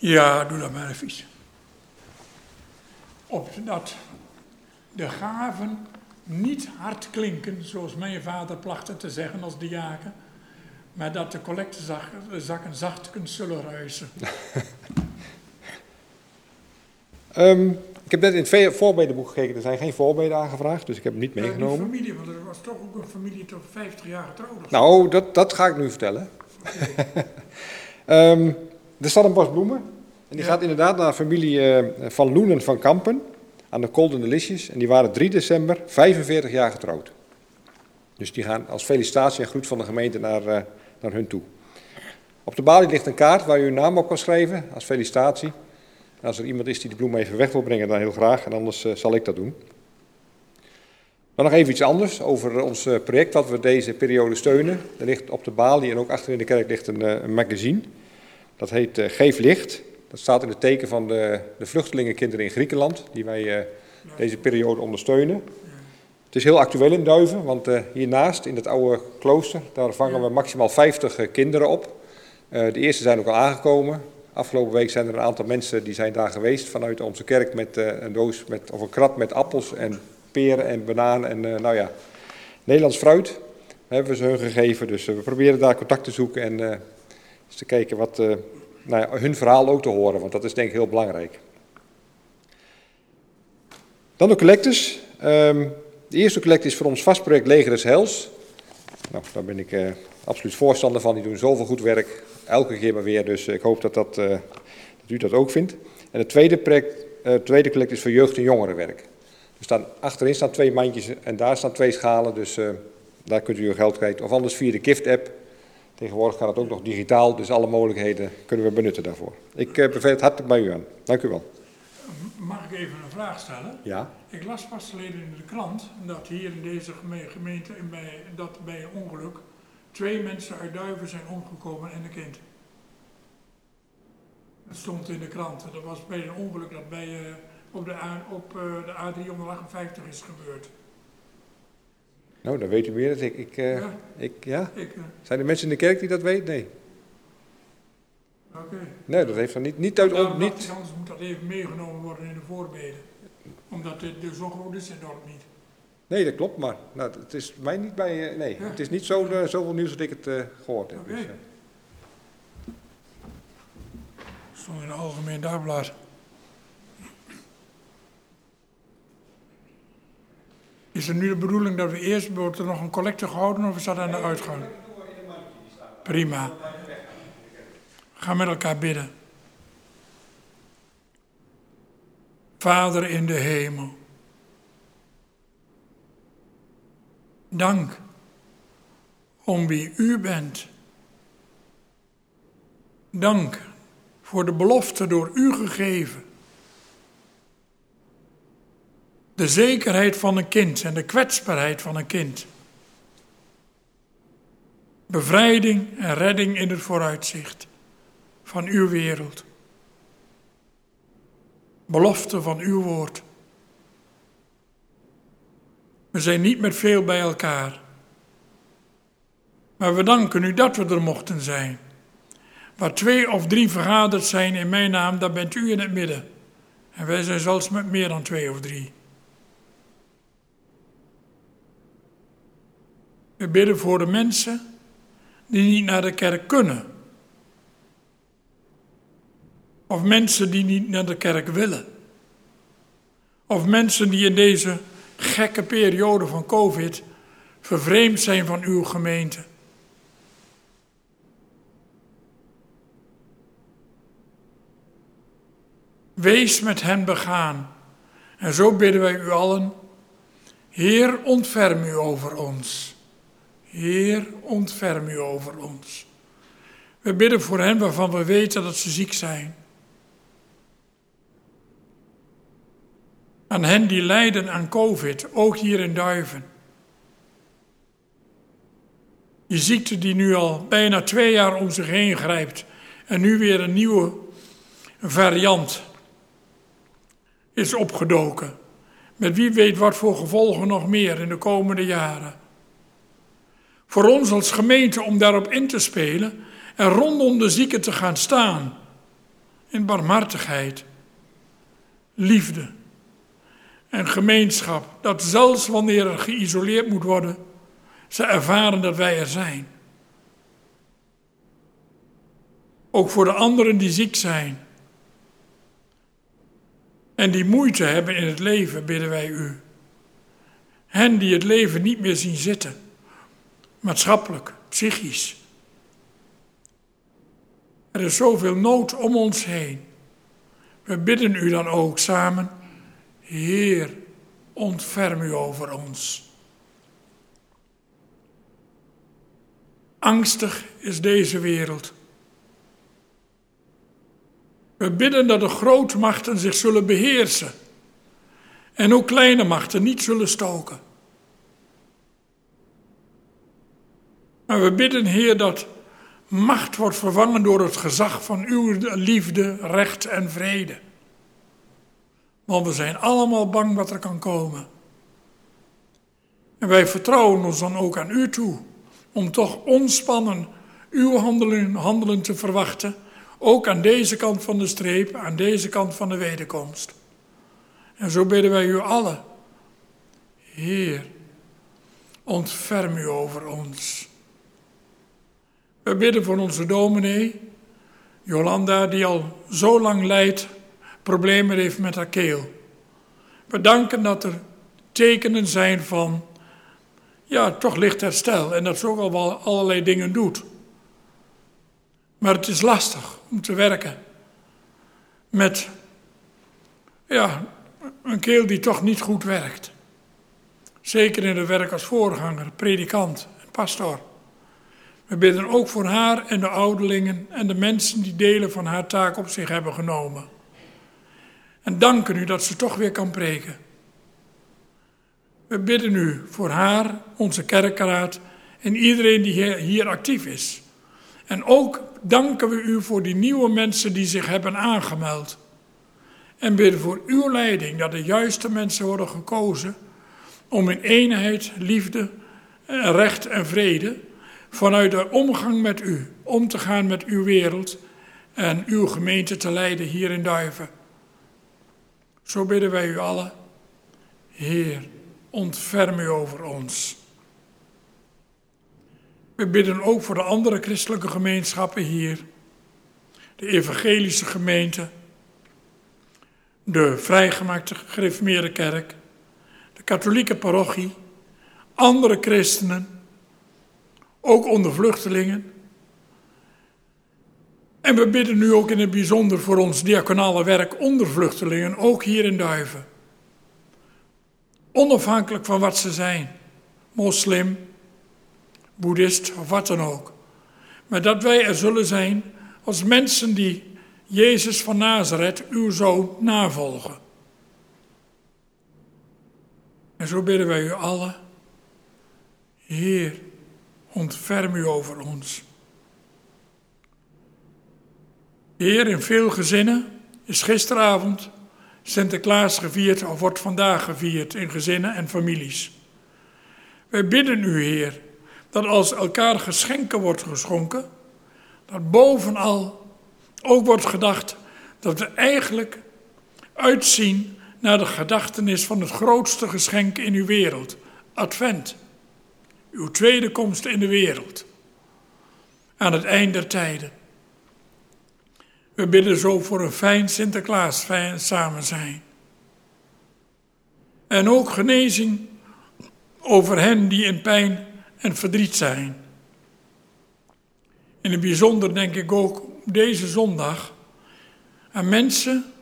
Ja, doe dat maar even. Opdat de gaven niet hard klinken, zoals mijn vader plachtte te zeggen als diaken, maar dat de collectezakken zachtkens zullen ruisen. um, <laughs> ik heb net in het voorbedenboek gekeken, er zijn geen voorbeden aangevraagd, dus ik heb hem niet meegenomen. Een familie, want er was toch ook een familie tot 50 jaar getrouwd. Nou, dat, dat ga ik nu vertellen. Okay. <laughs> um, ehm, er staat een bos bloemen die gaat inderdaad naar familie uh, van Loenen van Kampen aan de Golden Delicious. En die waren 3 december 45 jaar getrouwd. Dus die gaan als felicitatie en groet van de gemeente naar, uh, naar hun toe. Op de balie ligt een kaart waar u uw naam op kan schrijven als felicitatie. Als er iemand is die de bloem even weg wil brengen, dan heel graag. En anders uh, zal ik dat doen. Dan nog even iets anders over ons project wat we deze periode steunen. Er ligt op de balie en ook achter in de kerk ligt een, een magazine. Dat heet Geef Licht. Dat staat in het teken van de, de vluchtelingenkinderen in Griekenland, die wij uh, deze periode ondersteunen. Het is heel actueel in Duiven, want uh, hiernaast in het oude klooster, daar vangen we maximaal 50 kinderen op. de eerste zijn ook al aangekomen. Afgelopen week zijn er een aantal mensen die zijn daar geweest vanuit onze kerk met een doos met, of een krat met appels en peren en bananen en nou ja, Nederlands fruit hebben we ze hun gegeven. Dus we proberen daar contact te zoeken en eens te kijken wat, uh, nou hun verhaal ook te horen, want dat is denk ik heel belangrijk. Dan de collectes. Um, de eerste collecte is voor ons vastproject Leger des Hels. Nou, daar ben ik uh, absoluut voorstander van. Die doen zoveel goed werk, elke keer maar weer. Dus ik hoop dat, dat, uh, dat u dat ook vindt. En het tweede, project, tweede collecte is voor jeugd- en jongerenwerk. Er staan, achterin staan twee mandjes en daar staan twee schalen. Dus daar kunt u uw geld kwijt. Of anders via de Gift-app. Tegenwoordig gaat het ook nog digitaal, dus alle mogelijkheden kunnen we benutten daarvoor. Ik uh, beveel het hartelijk bij u aan. Dank u wel. Mag ik even een vraag stellen? Ja. Ik las pas geleden in de krant dat hier in deze gemeente, bij, dat bij een ongeluk, twee mensen uit Duiven zijn omgekomen en een kind. Dat stond in de krant. Dat was bij een ongeluk dat bij, uh, op, de, op uh, de A358 is gebeurd. Nou, dan weet u meer dan ik. ik, uh, ja. Ik, ja? Ik, uh... Zijn er mensen in de kerk die dat weten? Nee. Oké. Okay. Nee, dat heeft dan niet, niet uit... Nou, niet... Anders moet dat even meegenomen worden in de voorbeden. Omdat het de zo groot is het dorp niet. Nee, dat klopt, maar nou, het is mij niet bij... Uh, nee, ja. het is niet zo, zoveel nieuws dat ik het gehoord heb. Okay. Dus, stond in het Algemeen Dagblad. Is het nu de bedoeling dat we eerst wordt er nog een collecte gehouden of is dat aan de uitgang? Prima. Gaan met elkaar bidden. Vader in de hemel. Dank om wie u bent danken voor de belofte door u gegeven. De zekerheid van een kind en de kwetsbaarheid van een kind. Bevrijding en redding in het vooruitzicht van uw wereld. Belofte van uw woord. We zijn niet met veel bij elkaar. Maar we danken u dat we er mochten zijn. Waar twee of drie vergaderd zijn in mijn naam, daar bent u in het midden. En wij zijn zelfs met meer dan twee of drie. We bidden voor de mensen die niet naar de kerk kunnen. Of mensen die niet naar de kerk willen. Of mensen die in deze gekke periode van COVID vervreemd zijn van uw gemeente. Wees met hen begaan. En zo bidden wij u allen. Heer, ontferm u over ons. Heer, ontferm u over ons. We bidden voor hen waarvan we weten dat ze ziek zijn. Aan hen die lijden aan COVID, ook hier in Duiven. Die ziekte die nu al bijna twee jaar om zich heen grijpt en nu weer een nieuwe variant is opgedoken. Met wie weet wat voor gevolgen nog meer in de komende jaren. Voor ons als gemeente om daarop in te spelen en rondom de zieken te gaan staan. In barmhartigheid, liefde en gemeenschap. Dat zelfs wanneer er geïsoleerd moet worden, ze ervaren dat wij er zijn. Ook voor de anderen die ziek zijn en die moeite hebben in het leven, bidden wij u. Hen die het leven niet meer zien zitten, maatschappelijk, psychisch. Er is zoveel nood om ons heen. We bidden u dan ook samen, Heer, ontferm u over ons. Angstig is deze wereld. We bidden dat de grote machten zich zullen beheersen en ook kleine machten niet zullen stoken. Maar we bidden, Heer, dat macht wordt vervangen door het gezag van uw liefde, recht en vrede. Want we zijn allemaal bang wat er kan komen. En wij vertrouwen ons dan ook aan u toe, om toch ontspannen uw handelen, handelen te verwachten ook aan deze kant van de streep, aan deze kant van de wederkomst. En zo bidden wij u allen. Heer, ontferm u over ons. We bidden voor onze dominee, Jolanda, die al zo lang lijdt, problemen heeft met haar keel. We danken dat er tekenen zijn van, ja, toch licht herstel en dat ze ook al wel allerlei dingen doet. Maar het is lastig om te werken met ja, een keel die toch niet goed werkt. Zeker in het werk als voorganger, predikant en pastor. We bidden ook voor haar en de ouderlingen en de mensen die delen van haar taak op zich hebben genomen. En danken u dat ze toch weer kan preken. We bidden u voor haar, onze kerkraad en iedereen die hier actief is. En ook danken we u voor die nieuwe mensen die zich hebben aangemeld. En bidden voor uw leiding dat de juiste mensen worden gekozen om in eenheid, liefde, recht en vrede vanuit de omgang met u om te gaan met uw wereld en uw gemeente te leiden hier in Duiven. Zo bidden wij u allen. Heer, ontferm u over ons. We bidden ook voor de andere christelijke gemeenschappen hier. De evangelische gemeente, de vrijgemaakte gereformeerde kerk, de katholieke parochie, andere christenen, ook onder vluchtelingen. En we bidden nu ook in het bijzonder voor ons diaconale werk onder vluchtelingen, ook hier in Duiven. Onafhankelijk van wat ze zijn, moslim, boeddhist of wat dan ook. Maar dat wij er zullen zijn als mensen die Jezus van Nazareth, uw zoon, navolgen. En zo bidden wij u allen, Heer, ontferm u over ons. Heer, in veel gezinnen is gisteravond Sinterklaas gevierd of wordt vandaag gevierd in gezinnen en families. Wij bidden u, Heer, dat als elkaar geschenken wordt geschonken, dat bovenal ook wordt gedacht dat we eigenlijk uitzien naar de gedachtenis van het grootste geschenk in uw wereld, Advent. Uw tweede komst in de wereld. Aan het eind der tijden. We bidden zo voor een fijn Sinterklaas, fijn samen zijn. En ook genezing over hen die in pijn en verdriet zijn. In het bijzonder denk ik ook deze zondag aan mensen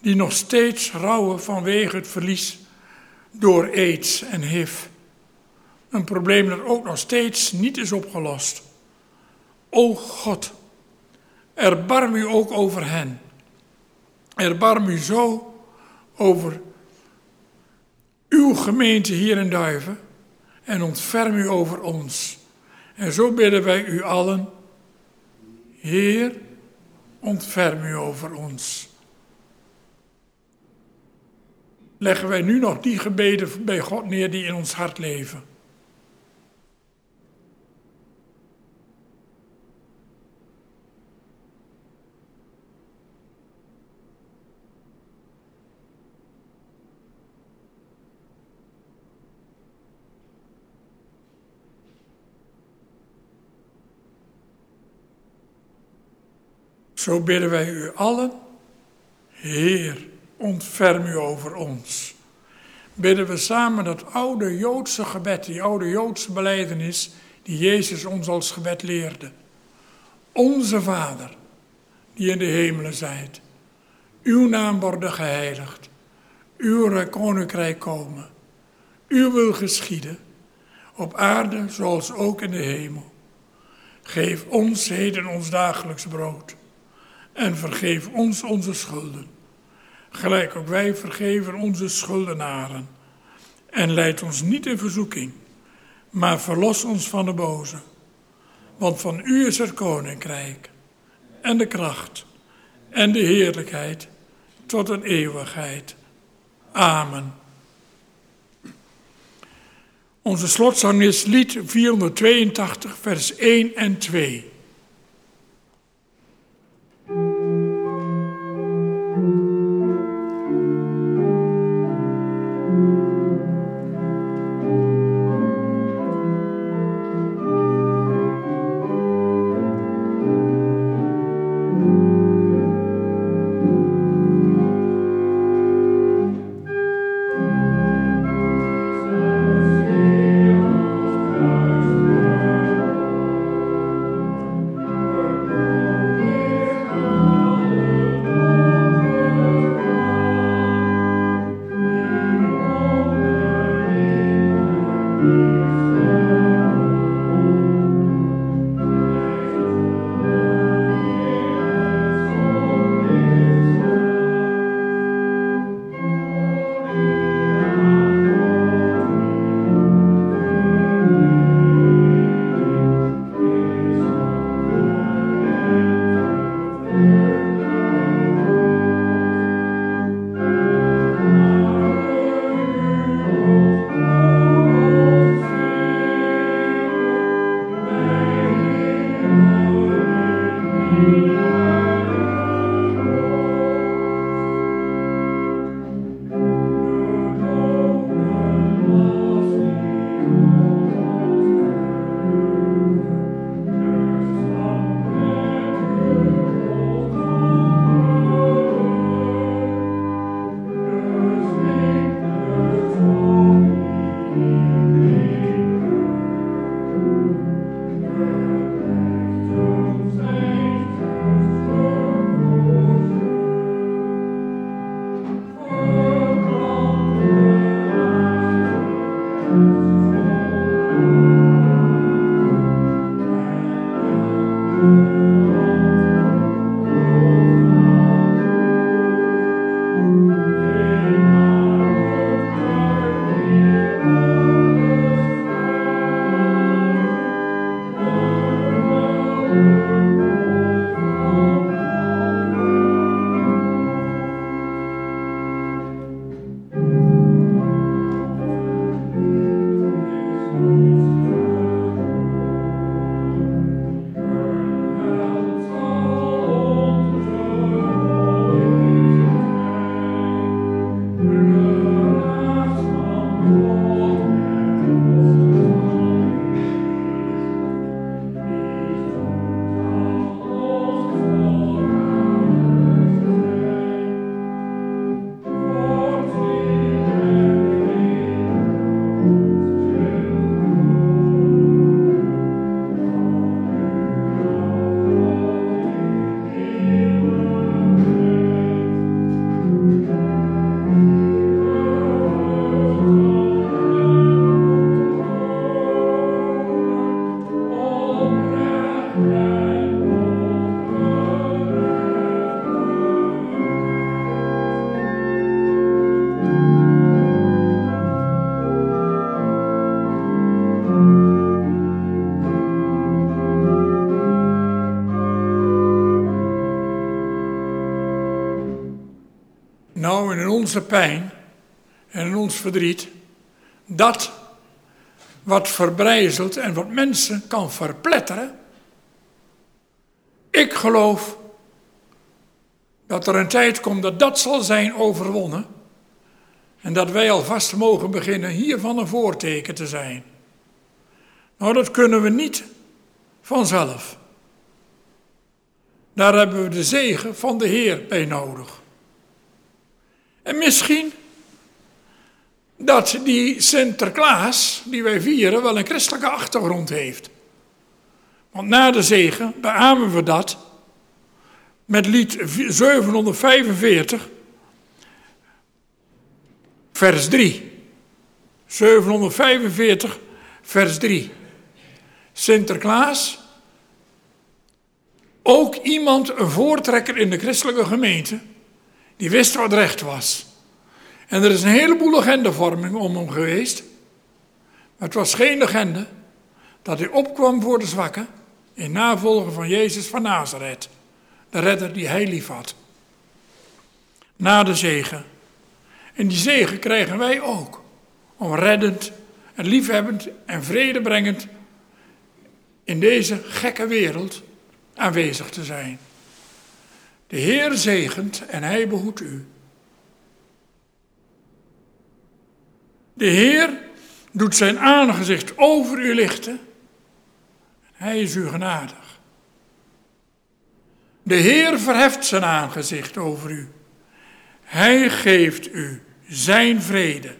die nog steeds rouwen vanwege het verlies door aids en HIV. Een probleem dat ook nog steeds niet is opgelost. O God, erbarm u ook over hen. Erbarm u zo over uw gemeente hier in Duiven en ontferm u over ons. En zo bidden wij u allen, Heer, ontferm u over ons. Leggen wij nu nog die gebeden bij God neer die in ons hart leven. Zo bidden wij u allen, Heer, ontferm u over ons. Bidden we samen dat oude Joodse gebed, die oude Joodse beleidenis, die Jezus ons als gebed leerde. Onze Vader, die in de hemelen zijt, uw naam worden geheiligd, uw koninkrijk komen, uw wil geschieden, op aarde zoals ook in de hemel. Geef ons heden ons dagelijks brood en vergeef ons onze schulden, gelijk ook wij vergeven onze schuldenaren. En leid ons niet in verzoeking, maar verlos ons van de boze. Want van u is het koninkrijk, en de kracht, en de heerlijkheid, tot een eeuwigheid. Amen. Onze slotzang is lied 482, vers 1 en 2. Onze pijn en ons verdriet, dat wat verbrijzelt en wat mensen kan verpletteren. Ik geloof dat er een tijd komt dat dat zal zijn overwonnen. En dat wij alvast mogen beginnen hiervan een voorteken te zijn. Nou, dat kunnen we niet vanzelf. Daar hebben we de zegen van de Heer bij nodig. En misschien dat die Sinterklaas, die wij vieren, wel een christelijke achtergrond heeft. Want na de zegen beamen we dat met lied 745, vers 3. 745, vers 3. Sinterklaas, ook iemand, een voortrekker in de christelijke gemeente, die wist wat recht was. En er is een heleboel legendevorming om hem geweest. Maar het was geen legende dat hij opkwam voor de zwakken in navolger van Jezus van Nazareth, de redder die hij lief had. Na de zegen. En die zegen krijgen wij ook. Om reddend en liefhebbend en vredebrengend in deze gekke wereld aanwezig te zijn. De Heer zegent en hij behoedt u. De Heer doet zijn aangezicht over u lichten. Hij is u genadig. De Heer verheft zijn aangezicht over u. Hij geeft u zijn vrede.